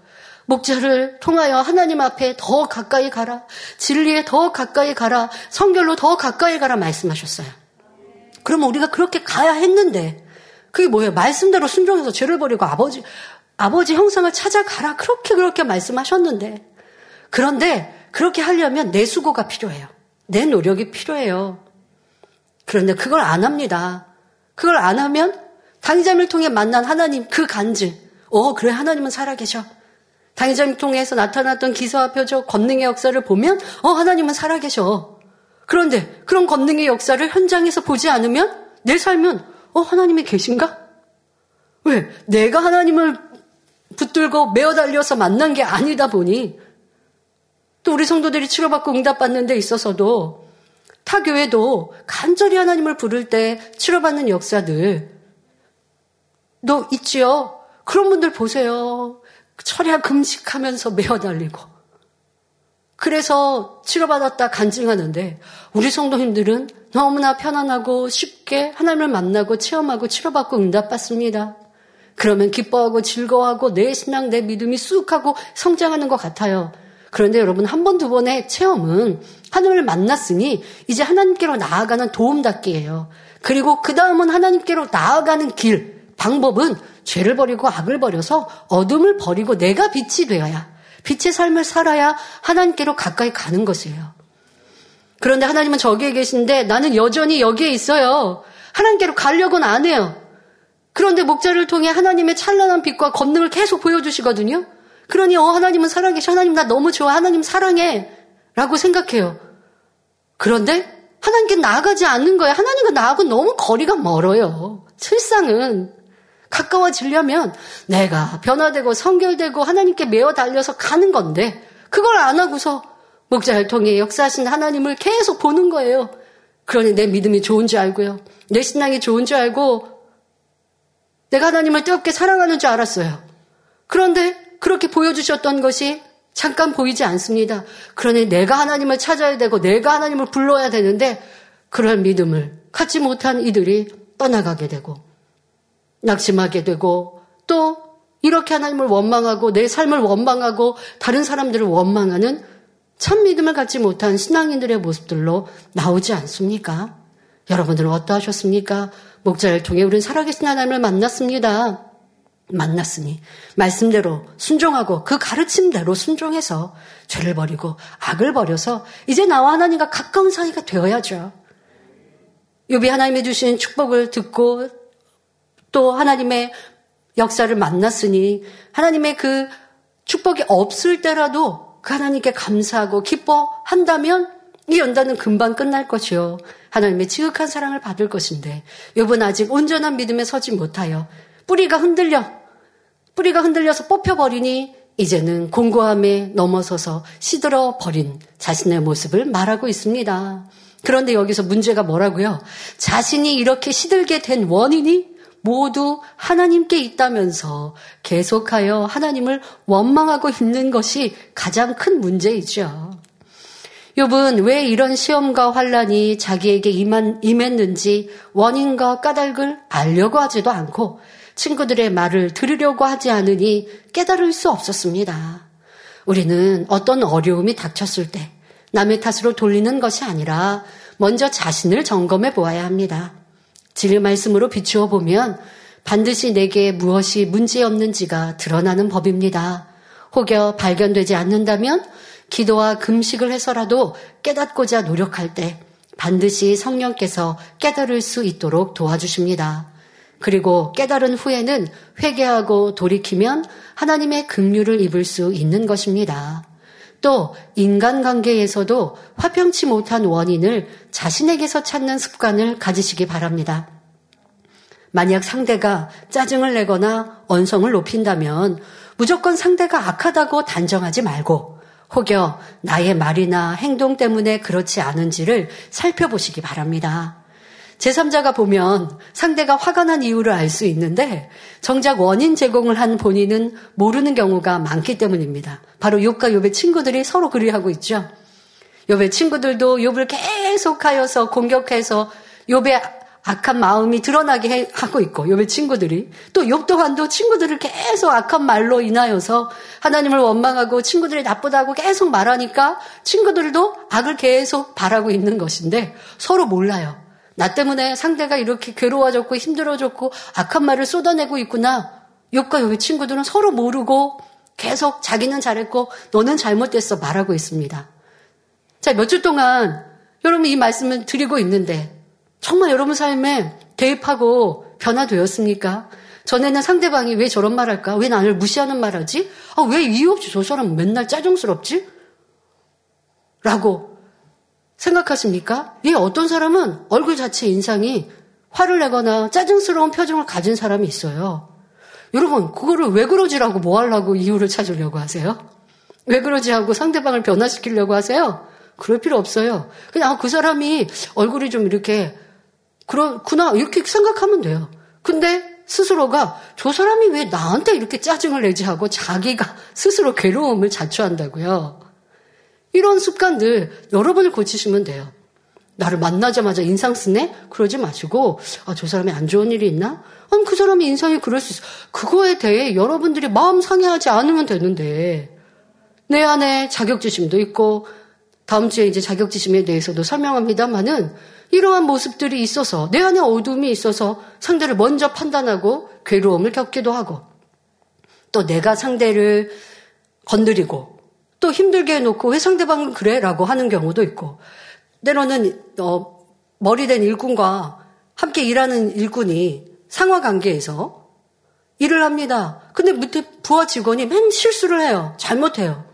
목자를 통하여 하나님 앞에 더 가까이 가라. 진리에 더 가까이 가라. 성결로 더 가까이 가라 말씀하셨어요. 그러면 우리가 그렇게 가야 했는데 그게 뭐예요? 말씀대로 순종해서 죄를 버리고 아버지 아버지 형상을 찾아가라. 그렇게 그렇게 말씀하셨는데 그런데 그렇게 하려면 내 수고가 필요해요. 내 노력이 필요해요. 그런데 그걸 안 합니다. 그걸 안 하면 당의자를 통해 만난 하나님 그 간증. 어, 그래, 하나님은 살아계셔. 당의자를 통해서 나타났던 기사와 표적, 권능의 역사를 보면, 어, 하나님은 살아계셔. 그런데 그런 권능의 역사를 현장에서 보지 않으면 내 삶은, 어, 하나님이 계신가? 왜? 내가 하나님을 붙들고 메어 달려서 만난 게 아니다 보니 또 우리 성도들이 치료받고 응답받는 데 있어서도 타 교회도 간절히 하나님을 부를 때 치료받는 역사들 너 있지요? 그런 분들 보세요. 철야 금식하면서 메어 달리고 그래서 치료받았다 간증하는데 우리 성도님들은 너무나 편안하고 쉽게 하나님을 만나고 체험하고 치료받고 응답받습니다. 그러면 기뻐하고 즐거워하고 내 신앙, 내 믿음이 쑥 하고 성장하는 것 같아요. 그런데 여러분 한 번, 두 번의 체험은 하나님을 만났으니 이제 하나님께로 나아가는 도움닫기예요. 그리고 그 다음은 하나님께로 나아가는 길, 방법은 죄를 버리고 악을 버려서 어둠을 버리고 내가 빛이 되어야 빛의 삶을 살아야 하나님께로 가까이 가는 것이에요. 그런데 하나님은 저기에 계신데 나는 여전히 여기에 있어요. 하나님께로 가려고는 안 해요. 그런데 목자를 통해 하나님의 찬란한 빛과 권능을 계속 보여주시거든요. 그러니 어 하나님은 살아계셔. 하나님 나 너무 좋아. 하나님 사랑해. 라고 생각해요. 그런데 하나님께 나아가지 않는 거예요. 하나님과 나하고 너무 거리가 멀어요. 실상은 가까워지려면 내가 변화되고 성결되고 하나님께 매어 달려서 가는 건데 그걸 안 하고서 목자를 통해 역사하신 하나님을 계속 보는 거예요. 그러니 내 믿음이 좋은 줄 알고요. 내 신앙이 좋은 줄 알고 내가 하나님을 뜨겁게 사랑하는 줄 알았어요. 그런데 그렇게 보여주셨던 것이 잠깐 보이지 않습니다. 그러니 내가 하나님을 찾아야 되고 내가 하나님을 불러야 되는데 그럴 믿음을 갖지 못한 이들이 떠나가게 되고 낙심하게 되고 또 이렇게 하나님을 원망하고 내 삶을 원망하고 다른 사람들을 원망하는 참 믿음을 갖지 못한 신앙인들의 모습들로 나오지 않습니까? 여러분들은 어떠하셨습니까? 목자를 통해 우리는 살아계신 하나님을 만났습니다. 만났으니 말씀대로 순종하고 그 가르침대로 순종해서 죄를 버리고 악을 버려서 이제 나와 하나님과 가까운 사이가 되어야죠. 요비 하나님의 주신 축복을 듣고 또 하나님의 역사를 만났으니 하나님의 그 축복이 없을 때라도 그 하나님께 감사하고 기뻐한다면 이 연단은 금방 끝날 것이요. 하나님의 지극한 사랑을 받을 것인데 여분 아직 온전한 믿음에 서지 못하여 뿌리가 흔들려 뿌리가 흔들려서 뽑혀버리니 이제는 공고함에 넘어서서 시들어 버린 자신의 모습을 말하고 있습니다. 그런데 여기서 문제가 뭐라고요? 자신이 이렇게 시들게 된 원인이 모두 하나님께 있다면서 계속하여 하나님을 원망하고 있는 것이 가장 큰 문제이죠. 욥은 왜 이런 시험과 환란이 자기에게 임한, 임했는지 원인과 까닭을 알려고 하지도 않고 친구들의 말을 들으려고 하지 않으니 깨달을 수 없었습니다. 우리는 어떤 어려움이 닥쳤을 때 남의 탓으로 돌리는 것이 아니라 먼저 자신을 점검해 보아야 합니다. 진리 말씀으로 비추어 보면 반드시 내게 무엇이 문제없는지가 드러나는 법입니다. 혹여 발견되지 않는다면 기도와 금식을 해서라도 깨닫고자 노력할 때 반드시 성령께서 깨달을 수 있도록 도와주십니다. 그리고 깨달은 후에는 회개하고 돌이키면 하나님의 긍휼을 입을 수 있는 것입니다. 또 인간관계에서도 화평치 못한 원인을 자신에게서 찾는 습관을 가지시기 바랍니다. 만약 상대가 짜증을 내거나 언성을 높인다면 무조건 상대가 악하다고 단정하지 말고 혹여 나의 말이나 행동 때문에 그렇지 않은지를 살펴보시기 바랍니다. 제3자가 보면 상대가 화가 난 이유를 알 수 있는데 정작 원인 제공을 한 본인은 모르는 경우가 많기 때문입니다. 바로 욥과 욥의 친구들이 서로 그리하고 있죠. 욥의 친구들도 욥을 계속하여서 공격해서 욥의 악한 마음이 드러나게 하고 있고 욥의 친구들이 또 욥 또한도 친구들을 계속 악한 말로 인하여서 하나님을 원망하고 친구들이 나쁘다고 계속 말하니까 친구들도 악을 계속 바라고 있는 것인데 서로 몰라요. 나 때문에 상대가 이렇게 괴로워졌고 힘들어졌고 악한 말을 쏟아내고 있구나. 욕과 욕의 친구들은 서로 모르고 계속 자기는 잘했고 너는 잘못됐어 말하고 있습니다. 자, 몇 주 동안 여러분 이 말씀을 드리고 있는데 정말 여러분 삶에 대입하고 변화되었습니까? 전에는 상대방이 왜 저런 말 할까? 왜 나를 무시하는 말 하지? 아, 왜 이유 없이 저 사람 맨날 짜증스럽지? 라고 생각하십니까? 이 어떤 사람은 얼굴 자체 인상이 화를 내거나 짜증스러운 표정을 가진 사람이 있어요. 여러분, 그거를 왜 그러지라고 뭐 하려고 이유를 찾으려고 하세요? 왜 그러지 하고 상대방을 변화시키려고 하세요? 그럴 필요 없어요. 그냥 그 사람이 얼굴이 좀 이렇게 그렇구나 이렇게 생각하면 돼요. 근데 스스로가 저 사람이 왜 나한테 이렇게 짜증을 내지 하고 자기가 스스로 괴로움을 자초한다고요. 이런 습관들 여러분을 고치시면 돼요. 나를 만나자마자 인상 쓰네? 그러지 마시고, 아, 저 사람이 안 좋은 일이 있나? 아니, 그 사람의 인상이 그럴 수 있어. 그거에 대해 여러분들이 마음 상해하지 않으면 되는데, 내 안에 자격지심도 있고, 다음 주에 이제 자격지심에 대해서도 설명합니다만은, 이러한 모습들이 있어서, 내 안에 어둠이 있어서 상대를 먼저 판단하고 괴로움을 겪기도 하고, 또 내가 상대를 건드리고, 또 힘들게 해놓고 왜 상대방은 그래? 라고 하는 경우도 있고 때로는 어, 머리된 일꾼과 함께 일하는 일꾼이 상하 관계에서 일을 합니다. 근데 밑에 부하 직원이 맨 실수를 해요. 잘못해요.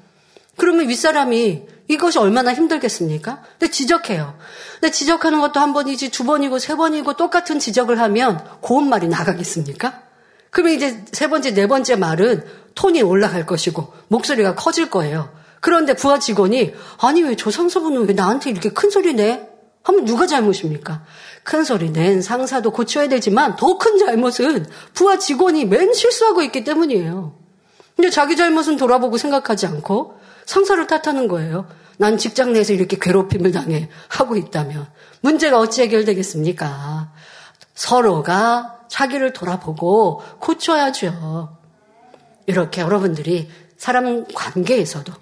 그러면 윗사람이 이것이 얼마나 힘들겠습니까? 근데 지적해요. 근데 지적하는 것도 한 번이지 두 번이고 세 번이고 똑같은 지적을 하면 고운 말이 나가겠습니까? 그러면 이제 세 번째, 네 번째 말은 톤이 올라갈 것이고 목소리가 커질 거예요. 그런데 부하 직원이 아니 왜 저 상사분은 왜 나한테 이렇게 큰 소리 내? 하면 누가 잘못입니까? 큰 소리 낸 상사도 고쳐야 되지만 더 큰 잘못은 부하 직원이 맨 실수하고 있기 때문이에요. 근데 자기 잘못은 돌아보고 생각하지 않고 상사를 탓하는 거예요. 난 직장 내에서 이렇게 괴롭힘을 당해 하고 있다면 문제가 어찌 해결되겠습니까? 서로가 자기를 돌아보고 고쳐야죠. 이렇게 여러분들이 사람 관계에서도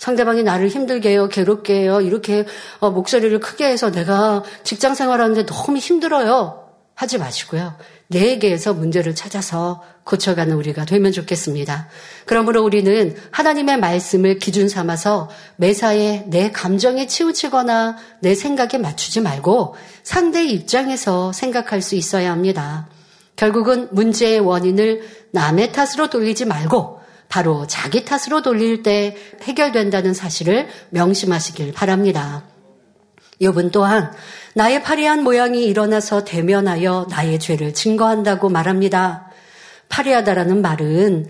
상대방이 나를 힘들게 해요, 괴롭게 해요, 이렇게 어, 목소리를 크게 해서 내가 직장 생활하는데 너무 힘들어요. 하지 마시고요. 내게에서 문제를 찾아서 고쳐가는 우리가 되면 좋겠습니다. 그러므로 우리는 하나님의 말씀을 기준 삼아서 매사에 내 감정에 치우치거나 내 생각에 맞추지 말고 상대의 입장에서 생각할 수 있어야 합니다. 결국은 문제의 원인을 남의 탓으로 돌리지 말고 바로 자기 탓으로 돌릴 때 해결된다는 사실을 명심하시길 바랍니다. 욥은 또한 나의 파리한 모양이 일어나서 대면하여 나의 죄를 증거한다고 말합니다. 파리하다라는 말은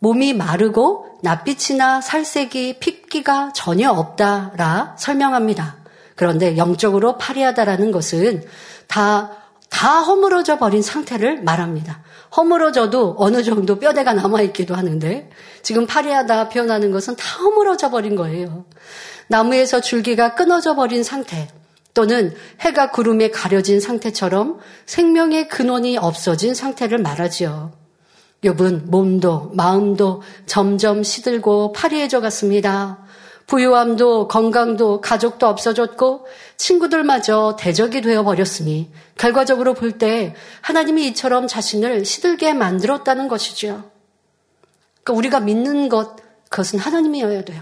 몸이 마르고 낯빛이나 살색이 핏기가 전혀 없다라 설명합니다. 그런데 영적으로 파리하다라는 것은 다, 다 허물어져 버린 상태를 말합니다. 허물어져도 어느 정도 뼈대가 남아있기도 하는데 지금 파리하다 표현하는 것은 다 허물어져 버린 거예요. 나무에서 줄기가 끊어져 버린 상태 또는 해가 구름에 가려진 상태처럼 생명의 근원이 없어진 상태를 말하지요. 욥은 몸도 마음도 점점 시들고 파리해져 갔습니다. 부유함도 건강도 가족도 없어졌고 친구들마저 대적이 되어 버렸으니 결과적으로 볼 때 하나님이 이처럼 자신을 시들게 만들었다는 것이죠. 그러니까 우리가 믿는 것 그것은 하나님이어야 돼요.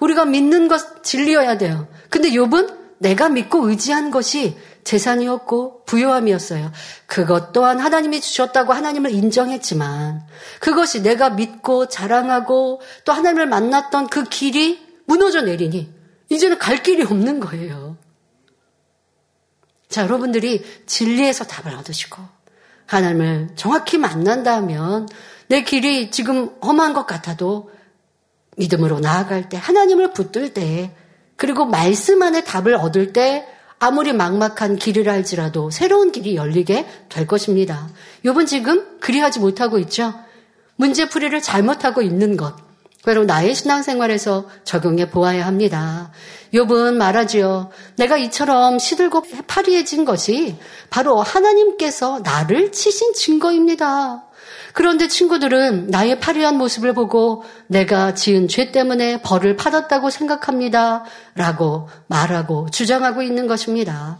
우리가 믿는 것 진리여야 돼요. 근데 욥은 내가 믿고 의지한 것이 재산이었고 부요함이었어요. 그것 또한 하나님이 주셨다고 하나님을 인정했지만 그것이 내가 믿고 자랑하고 또 하나님을 만났던 그 길이 무너져 내리니 이제는 갈 길이 없는 거예요. 자, 여러분들이 진리에서 답을 얻으시고 하나님을 정확히 만난다면 내 길이 지금 험한 것 같아도 믿음으로 나아갈 때 하나님을 붙들 때 그리고 말씀 안에 답을 얻을 때 아무리 막막한 길을 할지라도 새로운 길이 열리게 될 것입니다. 요번 지금 그리하지 못하고 있죠. 문제풀이를 잘못하고 있는 것. 바로 나의 신앙생활에서 적용해 보아야 합니다. 욥은 말하지요. 내가 이처럼 시들고 파리해진 것이 바로 하나님께서 나를 치신 증거입니다. 그런데 친구들은 나의 파리한 모습을 보고 내가 지은 죄 때문에 벌을 받았다고 생각합니다. 라고 말하고 주장하고 있는 것입니다.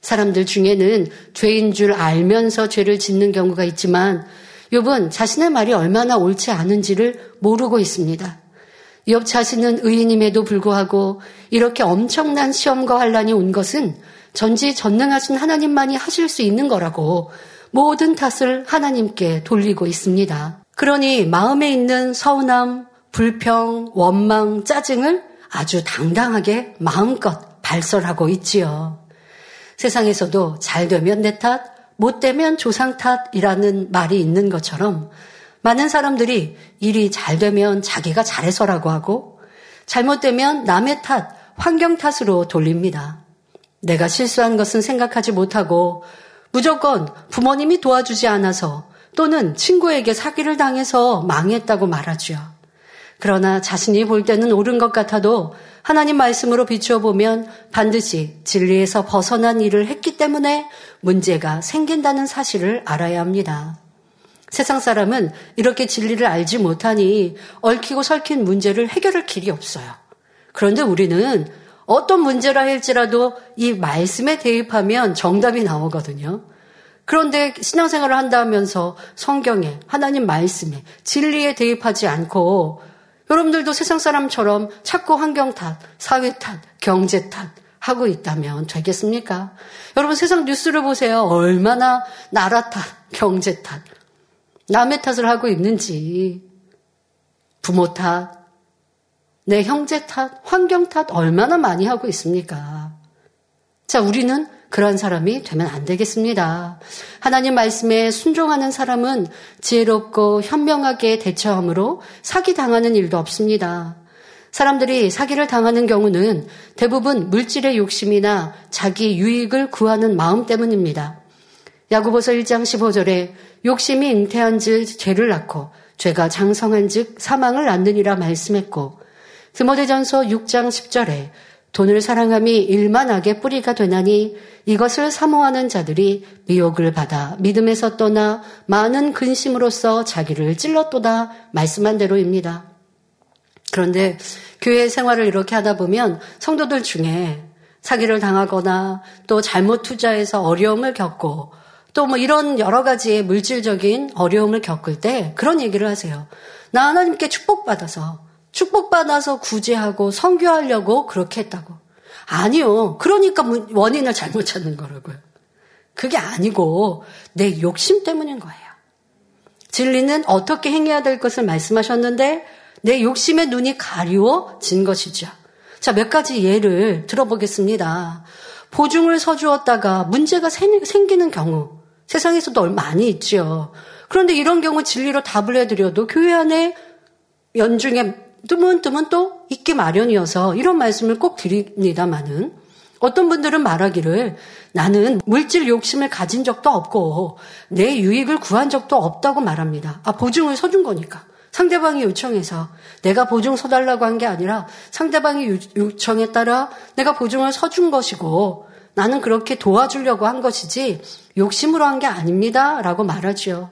사람들 중에는 죄인 줄 알면서 죄를 짓는 경우가 있지만 욥은 자신의 말이 얼마나 옳지 않은지를 모르고 있습니다. 욥 자신은 의인임에도 불구하고 이렇게 엄청난 시험과 환란이 온 것은 전지 전능하신 하나님만이 하실 수 있는 거라고 모든 탓을 하나님께 돌리고 있습니다. 그러니 마음에 있는 서운함, 불평, 원망, 짜증을 아주 당당하게 마음껏 발설하고 있지요. 세상에서도 잘 되면 내 탓, 못 되면 조상 탓이라는 말이 있는 것처럼 많은 사람들이 일이 잘 되면 자기가 잘해서라고 하고 잘못되면 남의 탓, 환경 탓으로 돌립니다. 내가 실수한 것은 생각하지 못하고 무조건 부모님이 도와주지 않아서 또는 친구에게 사기를 당해서 망했다고 말하죠. 그러나 자신이 볼 때는 옳은 것 같아도 하나님 말씀으로 비추어 보면 반드시 진리에서 벗어난 일을 했기 때문에 문제가 생긴다는 사실을 알아야 합니다. 세상 사람은 이렇게 진리를 알지 못하니 얽히고 설킨 문제를 해결할 길이 없어요. 그런데 우리는 어떤 문제라 할지라도 이 말씀에 대입하면 정답이 나오거든요. 그런데 신앙생활을 한다면서 성경에, 하나님 말씀에, 진리에 대입하지 않고 여러분들도 세상 사람처럼 자꾸 환경 탓, 사회 탓, 경제 탓 하고 있다면 되겠습니까? 여러분 세상 뉴스를 보세요. 얼마나 나라 탓, 경제 탓, 남의 탓을 하고 있는지, 부모 탓, 내 형제 탓, 환경 탓 얼마나 많이 하고 있습니까? 자, 우리는 그런 사람이 되면 안 되겠습니다. 하나님 말씀에 순종하는 사람은 지혜롭고 현명하게 대처하므로 사기 당하는 일도 없습니다. 사람들이 사기를 당하는 경우는 대부분 물질의 욕심이나 자기 유익을 구하는 마음 때문입니다. 야구보서 1장 15절에 욕심이 잉태한 즉 죄를 낳고 죄가 장성한 즉 사망을 낳느니라 말씀했고 드모데전서 6장 10절에 돈을 사랑함이 일만하게 뿌리가 되나니 이것을 사모하는 자들이 미혹을 받아 믿음에서 떠나 많은 근심으로써 자기를 찔렀도다 말씀한 대로입니다. 그런데 교회 생활을 이렇게 하다 보면 성도들 중에 사기를 당하거나 또 잘못 투자해서 어려움을 겪고 또 뭐 이런 여러 가지의 물질적인 어려움을 겪을 때 그런 얘기를 하세요. 나 하나님께 축복받아서 축복받아서 구제하고 성교하려고 그렇게 했다고. 아니요. 그러니까 원인을 잘못 찾는 거라고요. 그게 아니고 내 욕심 때문인 거예요. 진리는 어떻게 행해야 될 것을 말씀하셨는데 내 욕심의 눈이 가리워진 것이죠. 자, 몇 가지 예를 들어보겠습니다. 보증을 서주었다가 문제가 생기는 경우 세상에서도 많이 있죠. 그런데 이런 경우 진리로 답을 해드려도 교회 안에 연중에 드문드문 또 있기 마련이어서 이런 말씀을 꼭 드립니다마는 어떤 분들은 말하기를 나는 물질 욕심을 가진 적도 없고 내 유익을 구한 적도 없다고 말합니다. 아, 보증을 서준 거니까. 상대방이 요청해서 내가 보증 서달라고 한 게 아니라 상대방이 요청에 따라 내가 보증을 서준 것이고 나는 그렇게 도와주려고 한 것이지 욕심으로 한 게 아닙니다. 라고 말하지요.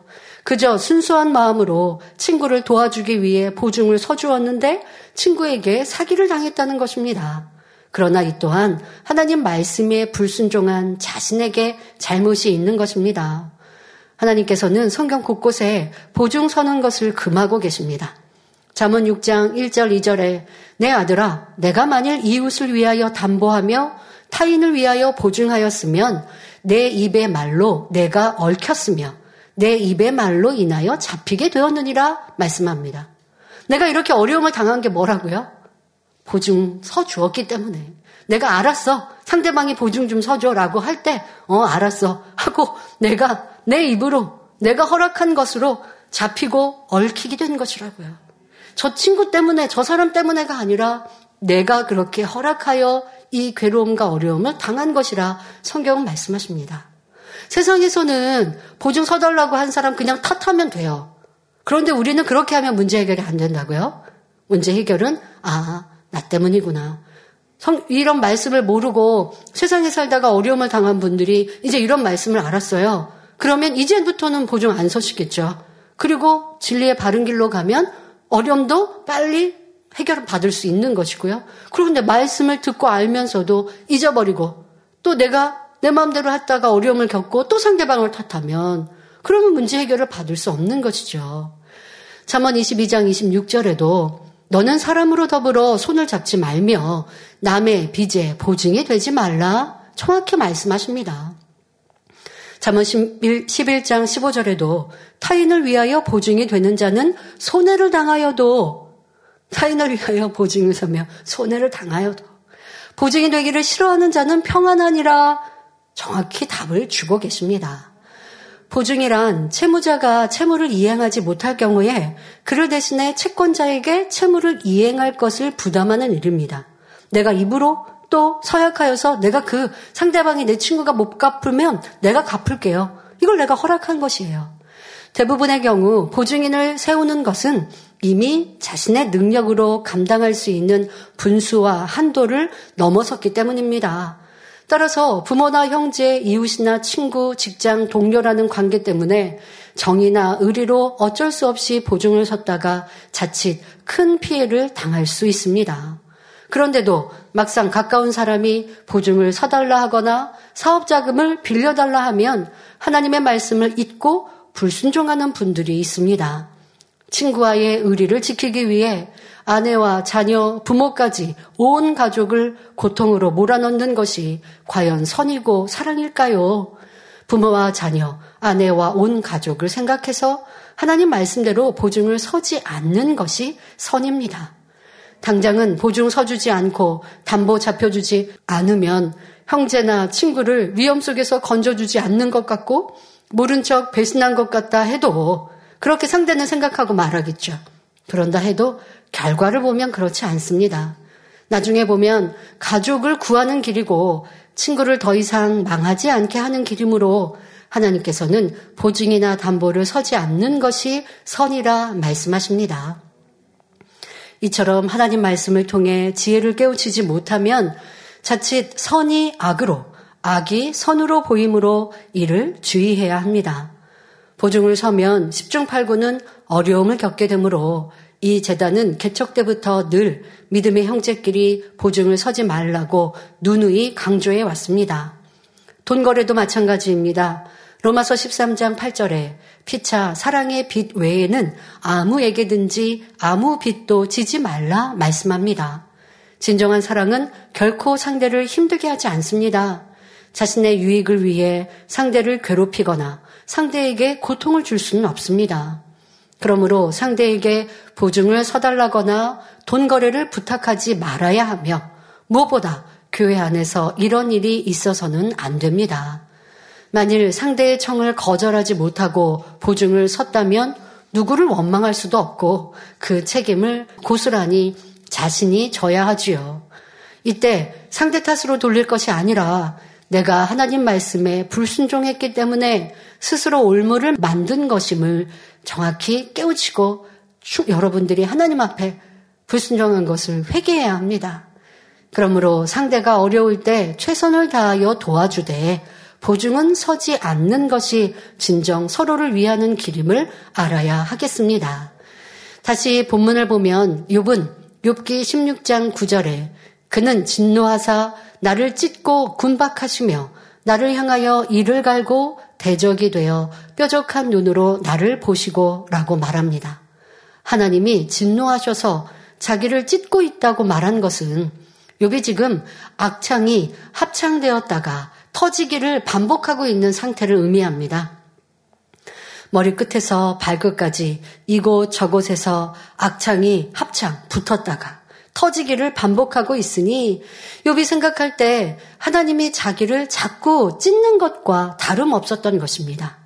그저 순수한 마음으로 친구를 도와주기 위해 보증을 서주었는데 친구에게 사기를 당했다는 것입니다. 그러나 이 또한 하나님 말씀에 불순종한 자신에게 잘못이 있는 것입니다. 하나님께서는 성경 곳곳에 보증 서는 것을 금하고 계십니다. 잠언 6장 1절 2절에 내 아들아 내가 만일 이웃을 위하여 담보하며 타인을 위하여 보증하였으면 내 입의 말로 내가 얽혔으며 내 입의 말로 인하여 잡히게 되었느니라 말씀합니다. 내가 이렇게 어려움을 당한 게 뭐라고요? 보증 서 주었기 때문에. 내가 알았어. 상대방이 보증 좀 서줘라고 할 때, 어, 알았어. 하고 내가 내 입으로 내가 허락한 것으로 잡히고 얽히게 된 것이라고요. 저 친구 때문에, 저 사람 때문에가 아니라 내가 그렇게 허락하여 이 괴로움과 어려움을 당한 것이라 성경은 말씀하십니다. 세상에서는 보증 서달라고 한 사람 그냥 탓하면 돼요. 그런데 우리는 그렇게 하면 문제 해결이 안 된다고요? 문제 해결은 아, 나 때문이구나. 성, 이런 말씀을 모르고 세상에 살다가 어려움을 당한 분들이 이제 이런 말씀을 알았어요. 그러면 이제부터는 보증 안 서시겠죠. 그리고 진리의 바른 길로 가면 어려움도 빨리 해결을 받을 수 있는 것이고요. 그런데 말씀을 듣고 알면서도 잊어버리고 또 내가 내 마음대로 했다가 어려움을 겪고 또 상대방을 탓하면 그러면 문제 해결을 받을 수 없는 것이죠. 잠언 22장 26절에도 너는 사람으로 더불어 손을 잡지 말며 남의 빚에 보증이 되지 말라 정확히 말씀하십니다. 잠언 11장 15절에도 타인을 위하여 보증이 되는 자는 손해를 당하여도 타인을 위하여 보증을 서며 손해를 당하여도 보증이 되기를 싫어하는 자는 평안하니라 정확히 답을 주고 계십니다. 보증이란 채무자가 채무를 이행하지 못할 경우에 그를 대신해 채권자에게 채무를 이행할 것을 부담하는 일입니다. 내가 입으로 또 서약하여서 내가 그 상대방이 내 친구가 못 갚으면 내가 갚을게요. 이걸 내가 허락한 것이에요. 대부분의 경우 보증인을 세우는 것은 이미 자신의 능력으로 감당할 수 있는 분수와 한도를 넘어섰기 때문입니다. 따라서 부모나 형제, 이웃이나 친구, 직장, 동료라는 관계 때문에 정의나 의리로 어쩔 수 없이 보증을 섰다가 자칫 큰 피해를 당할 수 있습니다. 그런데도 막상 가까운 사람이 보증을 서달라 하거나 사업 자금을 빌려달라 하면 하나님의 말씀을 잊고 불순종하는 분들이 있습니다. 친구와의 의리를 지키기 위해 아내와 자녀, 부모까지 온 가족을 고통으로 몰아넣는 것이 과연 선이고 사랑일까요? 부모와 자녀, 아내와 온 가족을 생각해서 하나님 말씀대로 보증을 서지 않는 것이 선입니다. 당장은 보증 서주지 않고 담보 잡혀주지 않으면 형제나 친구를 위험 속에서 건져주지 않는 것 같고 모른 척 배신한 것 같다 해도 그렇게 상대는 생각하고 말하겠죠. 그런다 해도 결과를 보면 그렇지 않습니다. 나중에 보면 가족을 구하는 길이고 친구를 더 이상 망하지 않게 하는 길이므로 하나님께서는 보증이나 담보를 서지 않는 것이 선이라 말씀하십니다. 이처럼 하나님 말씀을 통해 지혜를 깨우치지 못하면 자칫 선이 악으로, 악이 선으로 보이므로 이를 주의해야 합니다. 보증을 서면 10중 8구는 어려움을 겪게 되므로 이 재단은 개척 때부터 늘 믿음의 형제끼리 보증을 서지 말라고 누누이 강조해 왔습니다. 돈 거래도 마찬가지입니다. 로마서 13장 8절에 피차 사랑의 빚 외에는 아무에게든지 아무 빚도 지지 말라 말씀합니다. 진정한 사랑은 결코 상대를 힘들게 하지 않습니다. 자신의 유익을 위해 상대를 괴롭히거나 상대에게 고통을 줄 수는 없습니다. 그러므로 상대에게 보증을 서달라거나 돈 거래를 부탁하지 말아야 하며 무엇보다 교회 안에서 이런 일이 있어서는 안 됩니다. 만일 상대의 청을 거절하지 못하고 보증을 섰다면 누구를 원망할 수도 없고 그 책임을 고스란히 자신이 져야 하지요. 이때 상대 탓으로 돌릴 것이 아니라 내가 하나님 말씀에 불순종했기 때문에 스스로 올무를 만든 것임을 정확히 깨우치고 여러분들이 하나님 앞에 불순종한 것을 회개해야 합니다. 그러므로 상대가 어려울 때 최선을 다하여 도와주되 보증은 서지 않는 것이 진정 서로를 위하는 길임을 알아야 하겠습니다. 다시 본문을 보면 욥은 욥기 16장 9절에 그는 진노하사 나를 찢고 군박하시며 나를 향하여 이를 갈고 대적이 되어 뾰족한 눈으로 나를 보시고 라고 말합니다. 하나님이 진노하셔서 자기를 찢고 있다고 말한 것은 욥이 지금 악창이 합창되었다가 터지기를 반복하고 있는 상태를 의미합니다. 머리끝에서 발끝까지 이곳 저곳에서 악창이 합창 붙었다가 터지기를 반복하고 있으니 욥이 생각할 때 하나님이 자기를 자꾸 찢는 것과 다름없었던 것입니다.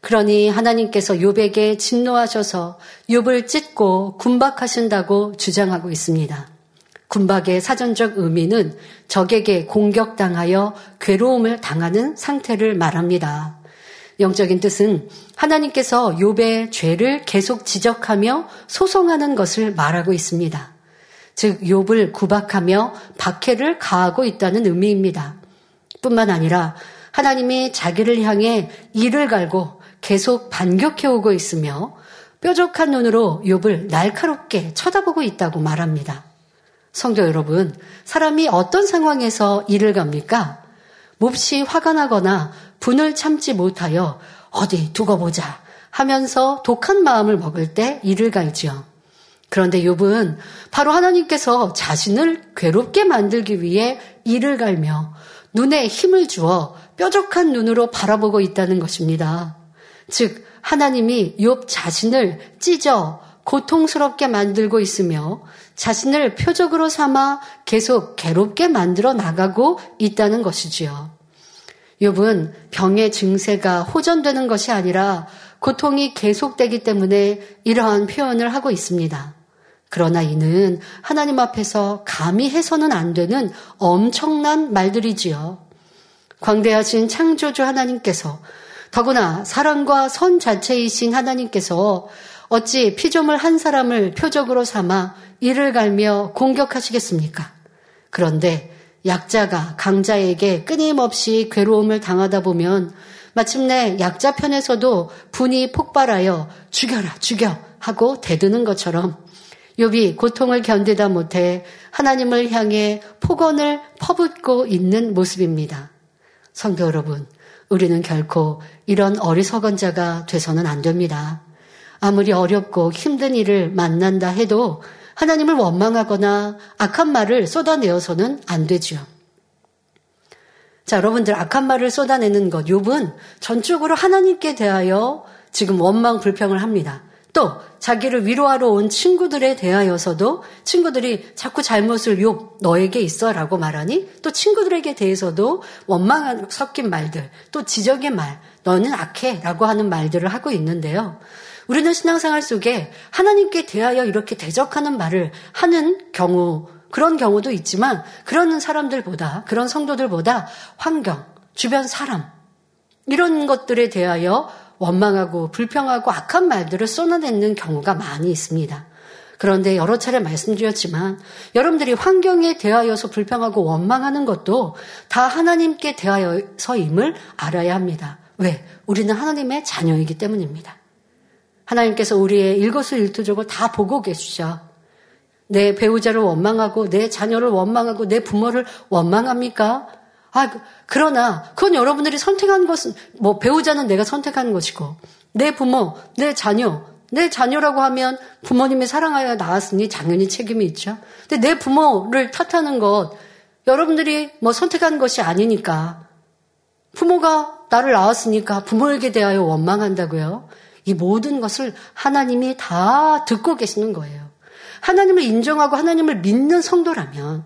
그러니 하나님께서 욥에게 진노하셔서 욥을 찢고 군박하신다고 주장하고 있습니다. 군박의 사전적 의미는 적에게 공격당하여 괴로움을 당하는 상태를 말합니다. 영적인 뜻은 하나님께서 욥의 죄를 계속 지적하며 소송하는 것을 말하고 있습니다. 즉 욥을 구박하며 박해를 가하고 있다는 의미입니다. 뿐만 아니라 하나님이 자기를 향해 이를 갈고 계속 반격해 오고 있으며 뾰족한 눈으로 욥을 날카롭게 쳐다보고 있다고 말합니다. 성도 여러분, 사람이 어떤 상황에서 일을 갑니까? 몹시 화가 나거나 분을 참지 못하여 어디 두고 보자 하면서 독한 마음을 먹을 때 일을 갈지요. 그런데 욥은 바로 하나님께서 자신을 괴롭게 만들기 위해 이를 갈며 눈에 힘을 주어 뾰족한 눈으로 바라보고 있다는 것입니다. 즉 하나님이 욥 자신을 찢어 고통스럽게 만들고 있으며 자신을 표적으로 삼아 계속 괴롭게 만들어 나가고 있다는 것이지요. 욥은 병의 증세가 호전되는 것이 아니라 고통이 계속되기 때문에 이러한 표현을 하고 있습니다. 그러나 이는 하나님 앞에서 감히 해서는 안 되는 엄청난 말들이지요. 광대하신 창조주 하나님께서 더구나 사랑과 선 자체이신 하나님께서 어찌 피조물 한 사람을 표적으로 삼아 이를 갈며 공격하시겠습니까? 그런데 약자가 강자에게 끊임없이 괴로움을 당하다 보면 마침내 약자 편에서도 분이 폭발하여 죽여라 죽여 하고 대드는 것처럼 욥이 고통을 견디다 못해 하나님을 향해 폭언을 퍼붓고 있는 모습입니다. 성도 여러분, 우리는 결코 이런 어리석은 자가 돼서는 안 됩니다. 아무리 어렵고 힘든 일을 만난다 해도 하나님을 원망하거나 악한 말을 쏟아내어서는 안 되죠. 자, 여러분들 악한 말을 쏟아내는 것, 욥은 전적으로 하나님께 대하여 지금 원망 불평을 합니다. 또 자기를 위로하러 온 친구들에 대하여서도 친구들이 자꾸 잘못을 욕 너에게 있어라고 말하니 또 친구들에게 대해서도 원망 섞인 말들 또 지적의 말 너는 악해라고 하는 말들을 하고 있는데요. 우리는 신앙생활 속에 하나님께 대하여 이렇게 대적하는 말을 하는 경우 그런 경우도 있지만 그런 사람들보다 그런 성도들보다 환경 주변 사람 이런 것들에 대하여 원망하고 불평하고 악한 말들을 쏟아내는 경우가 많이 있습니다. 그런데 여러 차례 말씀드렸지만 여러분들이 환경에 대하여서 불평하고 원망하는 것도 다 하나님께 대하여서임을 알아야 합니다. 왜? 우리는 하나님의 자녀이기 때문입니다. 하나님께서 우리의 일거수일투족을 다 보고 계시죠. 내 배우자를 원망하고 내 자녀를 원망하고 내 부모를 원망합니까? 아, 그, 그러나 그건 여러분들이 선택한 것은 뭐 배우자는 내가 선택한 것이고 내 부모, 내 자녀, 내 자녀라고 하면 부모님이 사랑하여 낳았으니 당연히 책임이 있죠. 근데 내 부모를 탓하는 것 여러분들이 뭐 선택한 것이 아니니까 부모가 나를 낳았으니까 부모에게 대하여 원망한다고요. 이 모든 것을 하나님이 다 듣고 계시는 거예요. 하나님을 인정하고 하나님을 믿는 성도라면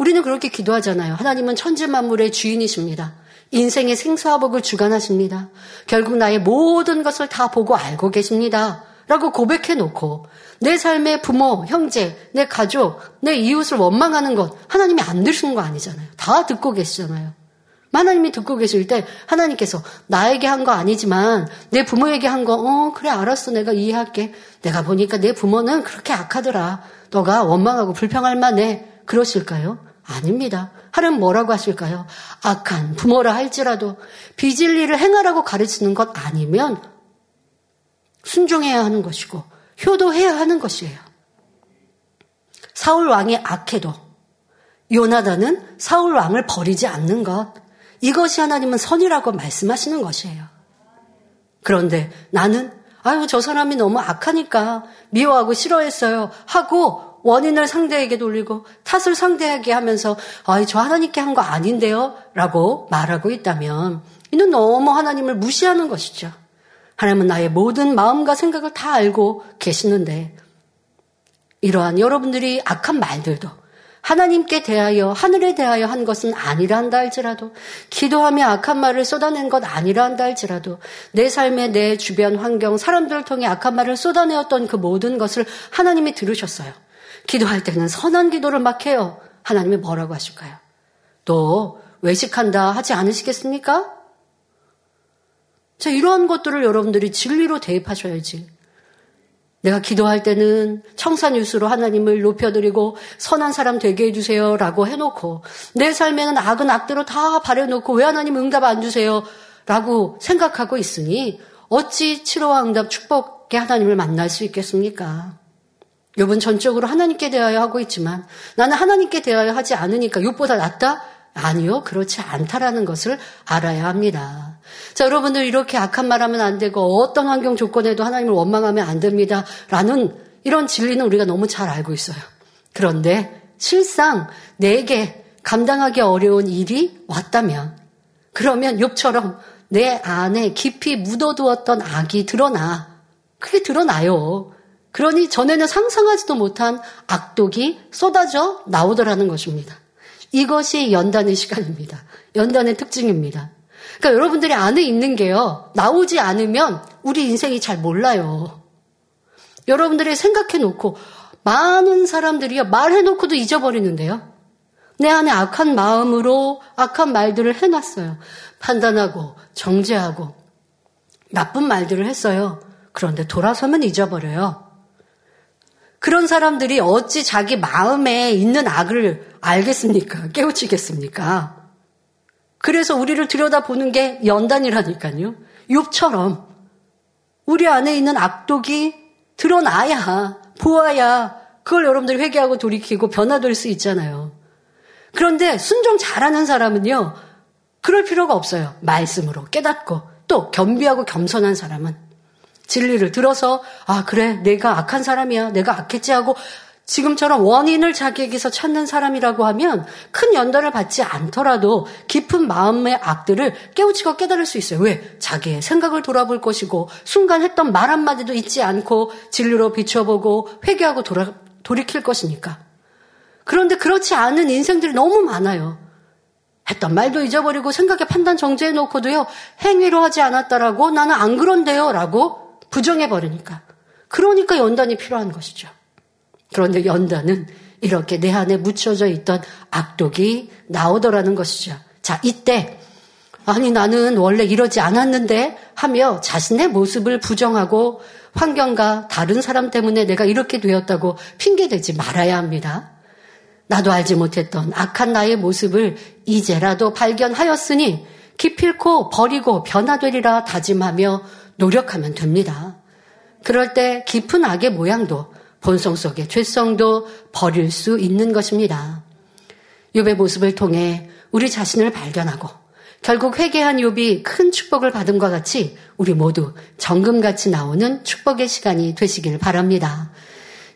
우리는 그렇게 기도하잖아요. 하나님은 천지 만물의 주인이십니다. 인생의 생사복을 주관하십니다. 결국 나의 모든 것을 다 보고 알고 계십니다. 라고 고백해 놓고 내 삶의 부모, 형제, 내 가족, 내 이웃을 원망하는 것 하나님이 안 들으시는 거 아니잖아요. 다 듣고 계시잖아요. 하나님이 듣고 계실 때 하나님께서 나에게 한 거 아니지만 내 부모에게 한 거, 어, 그래, 알았어. 내가 이해할게. 내가 보니까 내 부모는 그렇게 악하더라. 너가 원망하고 불평할 만해. 그러실까요? 아닙니다. 하나님 뭐라고 하실까요? 악한 부모라 할지라도 일을 행하라고 가르치는 것 아니면 순종해야 하는 것이고 효도해야 하는 것이에요. 사울 왕이 악해도 요나단은 사울 왕을 버리지 않는 것 이것이 하나님은 선이라고 말씀하시는 것이에요. 그런데 나는 아유 저 사람이 너무 악하니까 미워하고 싫어했어요 하고 원인을 상대에게 돌리고 탓을 상대에게 하면서 아, 저 하나님께 한 거 아닌데요? 라고 말하고 있다면 이는 너무 하나님을 무시하는 것이죠. 하나님은 나의 모든 마음과 생각을 다 알고 계시는데 이러한 여러분들이 악한 말들도 하나님께 대하여 하늘에 대하여 한 것은 아니라 한다 할지라도 기도하며 악한 말을 쏟아낸 것 아니라 한다 할지라도 내 삶에 내 주변 환경 사람들을 통해 악한 말을 쏟아내었던 그 모든 것을 하나님이 들으셨어요. 기도할 때는 선한 기도를 막 해요. 하나님이 뭐라고 하실까요? 또 외식한다 하지 않으시겠습니까? 자, 이러한 것들을 여러분들이 진리로 대입하셔야지. 내가 기도할 때는 청산유수로 하나님을 높여드리고 선한 사람 되게 해주세요 라고 해놓고 내 삶에는 악은 악대로 다 바래놓고 왜 하나님 응답 안 주세요 라고 생각하고 있으니 어찌 치료와 응답 축복의 하나님을 만날 수 있겠습니까? 욥은 전적으로 하나님께 대하여 하고 있지만 나는 하나님께 대하여 하지 않으니까 욥보다 낫다? 아니요, 그렇지 않다라는 것을 알아야 합니다. 자, 여러분들 이렇게 악한 말 하면 안 되고 어떤 환경 조건에도 하나님을 원망하면 안 됩니다. 라는 이런 진리는 우리가 너무 잘 알고 있어요. 그런데 실상 내게 감당하기 어려운 일이 왔다면 그러면 욥처럼 내 안에 깊이 묻어두었던 악이 드러나. 그게 드러나요. 그러니 전에는 상상하지도 못한 악독이 쏟아져 나오더라는 것입니다. 이것이 연단의 시간입니다. 연단의 특징입니다. 그러니까 여러분들이 안에 있는 게요, 나오지 않으면 우리 인생이 잘 몰라요. 여러분들이 생각해 놓고, 많은 사람들이요, 말해 놓고도 잊어버리는데요. 내 안에 악한 마음으로 악한 말들을 해 놨어요. 판단하고, 정죄하고, 나쁜 말들을 했어요. 그런데 돌아서면 잊어버려요. 그런 사람들이 어찌 자기 마음에 있는 악을 알겠습니까? 깨우치겠습니까? 그래서 우리를 들여다보는 게 연단이라니까요. 욥처럼 우리 안에 있는 악독이 드러나야, 보아야, 그걸 여러분들이 회개하고 돌이키고 변화될 수 있잖아요. 그런데 순종 잘하는 사람은요, 그럴 필요가 없어요. 말씀으로 깨닫고, 또 겸비하고 겸손한 사람은 진리를 들어서 아 그래 내가 악한 사람이야 내가 악했지 하고 지금처럼 원인을 자기에게서 찾는 사람이라고 하면 큰 연단을 받지 않더라도 깊은 마음의 악들을 깨우치고 깨달을 수 있어요. 왜? 자기의 생각을 돌아볼 것이고 순간 했던 말 한마디도 잊지 않고 진리로 비춰보고 회개하고 돌아, 돌이킬 것이니까. 그런데 그렇지 않은 인생들이 너무 많아요. 했던 말도 잊어버리고 생각에 판단 정지해 놓고도요, 행위로 하지 않았다라고 나는 안 그런데요 라고 부정해버리니까. 그러니까 연단이 필요한 것이죠. 그런데 연단은 이렇게 내 안에 묻혀져 있던 악독이 나오더라는 것이죠. 자, 이때, 아니, 나는 원래 이러지 않았는데 하며 자신의 모습을 부정하고 환경과 다른 사람 때문에 내가 이렇게 되었다고 핑계대지 말아야 합니다. 나도 알지 못했던 악한 나의 모습을 이제라도 발견하였으니 기필코 버리고 변화되리라 다짐하며 노력하면 됩니다. 그럴 때 깊은 악의 모양도 본성 속의 죄성도 버릴 수 있는 것입니다. 욥의 모습을 통해 우리 자신을 발견하고 결국 회개한 욥이 큰 축복을 받은 것 같이 우리 모두 정금같이 나오는 축복의 시간이 되시길 바랍니다.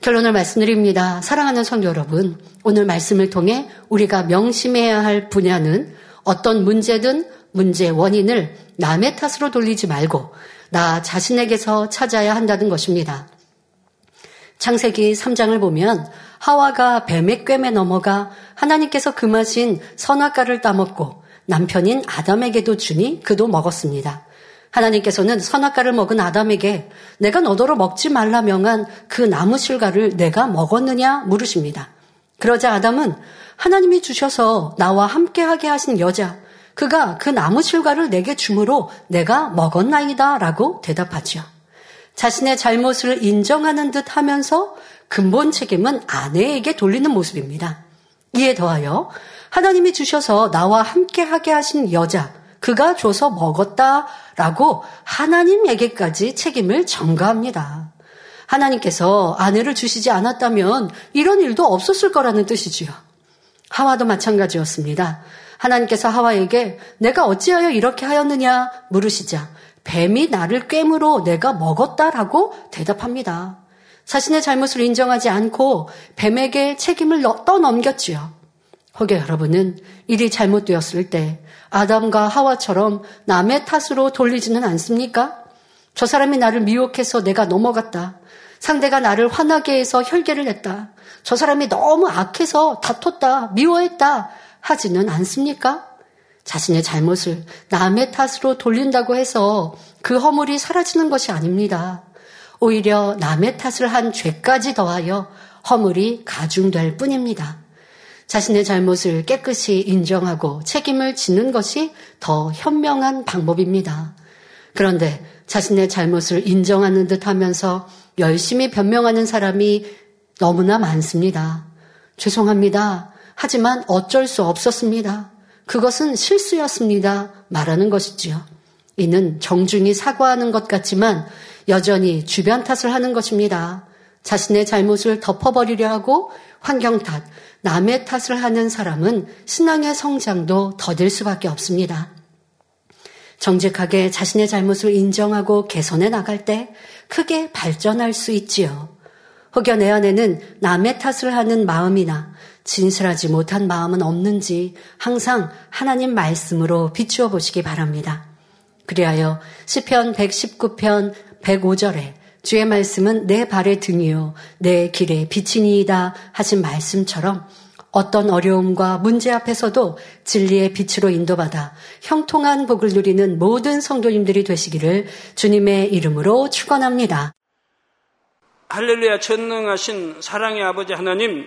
결론을 말씀드립니다. 사랑하는 성도 여러분, 오늘 말씀을 통해 우리가 명심해야 할 분야는 어떤 문제든 문제 원인을 남의 탓으로 돌리지 말고 나 자신에게서 찾아야 한다는 것입니다. 창세기 3장을 보면 하와가 뱀의 꿰매 넘어가 하나님께서 금하신 선악과를 따먹고 남편인 아담에게도 주니 그도 먹었습니다. 하나님께서는 선악과를 먹은 아담에게 내가 너더러 먹지 말라 명한 그 나무 실과를 내가 먹었느냐 물으십니다. 그러자 아담은 하나님이 주셔서 나와 함께하게 하신 여자, 그가 그 나무 실과를 내게 주므로 내가 먹었나이다 라고 대답하죠. 자신의 잘못을 인정하는 듯 하면서 근본 책임은 아내에게 돌리는 모습입니다. 이에 더하여 하나님이 주셔서 나와 함께하게 하신 여자, 그가 줘서 먹었다 라고 하나님에게까지 책임을 전가합니다. 하나님께서 아내를 주시지 않았다면 이런 일도 없었을 거라는 뜻이지요. 하와도 마찬가지였습니다. 하나님께서 하와에게 내가 어찌하여 이렇게 하였느냐 물으시자 뱀이 나를 꿰물어 내가 먹었다라고 대답합니다. 자신의 잘못을 인정하지 않고 뱀에게 책임을 떠넘겼지요. 혹여 여러분은 일이 잘못되었을 때 아담과 하와처럼 남의 탓으로 돌리지는 않습니까? 저 사람이 나를 미혹해서 내가 넘어갔다. 상대가 나를 화나게 해서 혈계를 냈다. 저 사람이 너무 악해서 다퉜다. 미워했다. 하지는 않습니까? 자신의 잘못을 남의 탓으로 돌린다고 해서 그 허물이 사라지는 것이 아닙니다. 오히려 남의 탓을 한 죄까지 더하여 허물이 가중될 뿐입니다. 자신의 잘못을 깨끗이 인정하고 책임을 지는 것이 더 현명한 방법입니다. 그런데 자신의 잘못을 인정하는 듯 하면서 열심히 변명하는 사람이 너무나 많습니다. 죄송합니다. 하지만 어쩔 수 없었습니다. 그것은 실수였습니다. 말하는 것이지요. 이는 정중히 사과하는 것 같지만 여전히 주변 탓을 하는 것입니다. 자신의 잘못을 덮어버리려 하고 환경 탓, 남의 탓을 하는 사람은 신앙의 성장도 더딜 수밖에 없습니다. 정직하게 자신의 잘못을 인정하고 개선해 나갈 때 크게 발전할 수 있지요. 혹여 내 안에는 남의 탓을 하는 마음이나 진실하지 못한 마음은 없는지 항상 하나님 말씀으로 비추어 보시기 바랍니다. 그리하여 시편 119편 105절에 주의 말씀은 내 발의 등이요 내 길의 빛이니이다 하신 말씀처럼 어떤 어려움과 문제 앞에서도 진리의 빛으로 인도받아 형통한 복을 누리는 모든 성도님들이 되시기를 주님의 이름으로 축원합니다. 할렐루야 전능하신 사랑의 아버지 하나님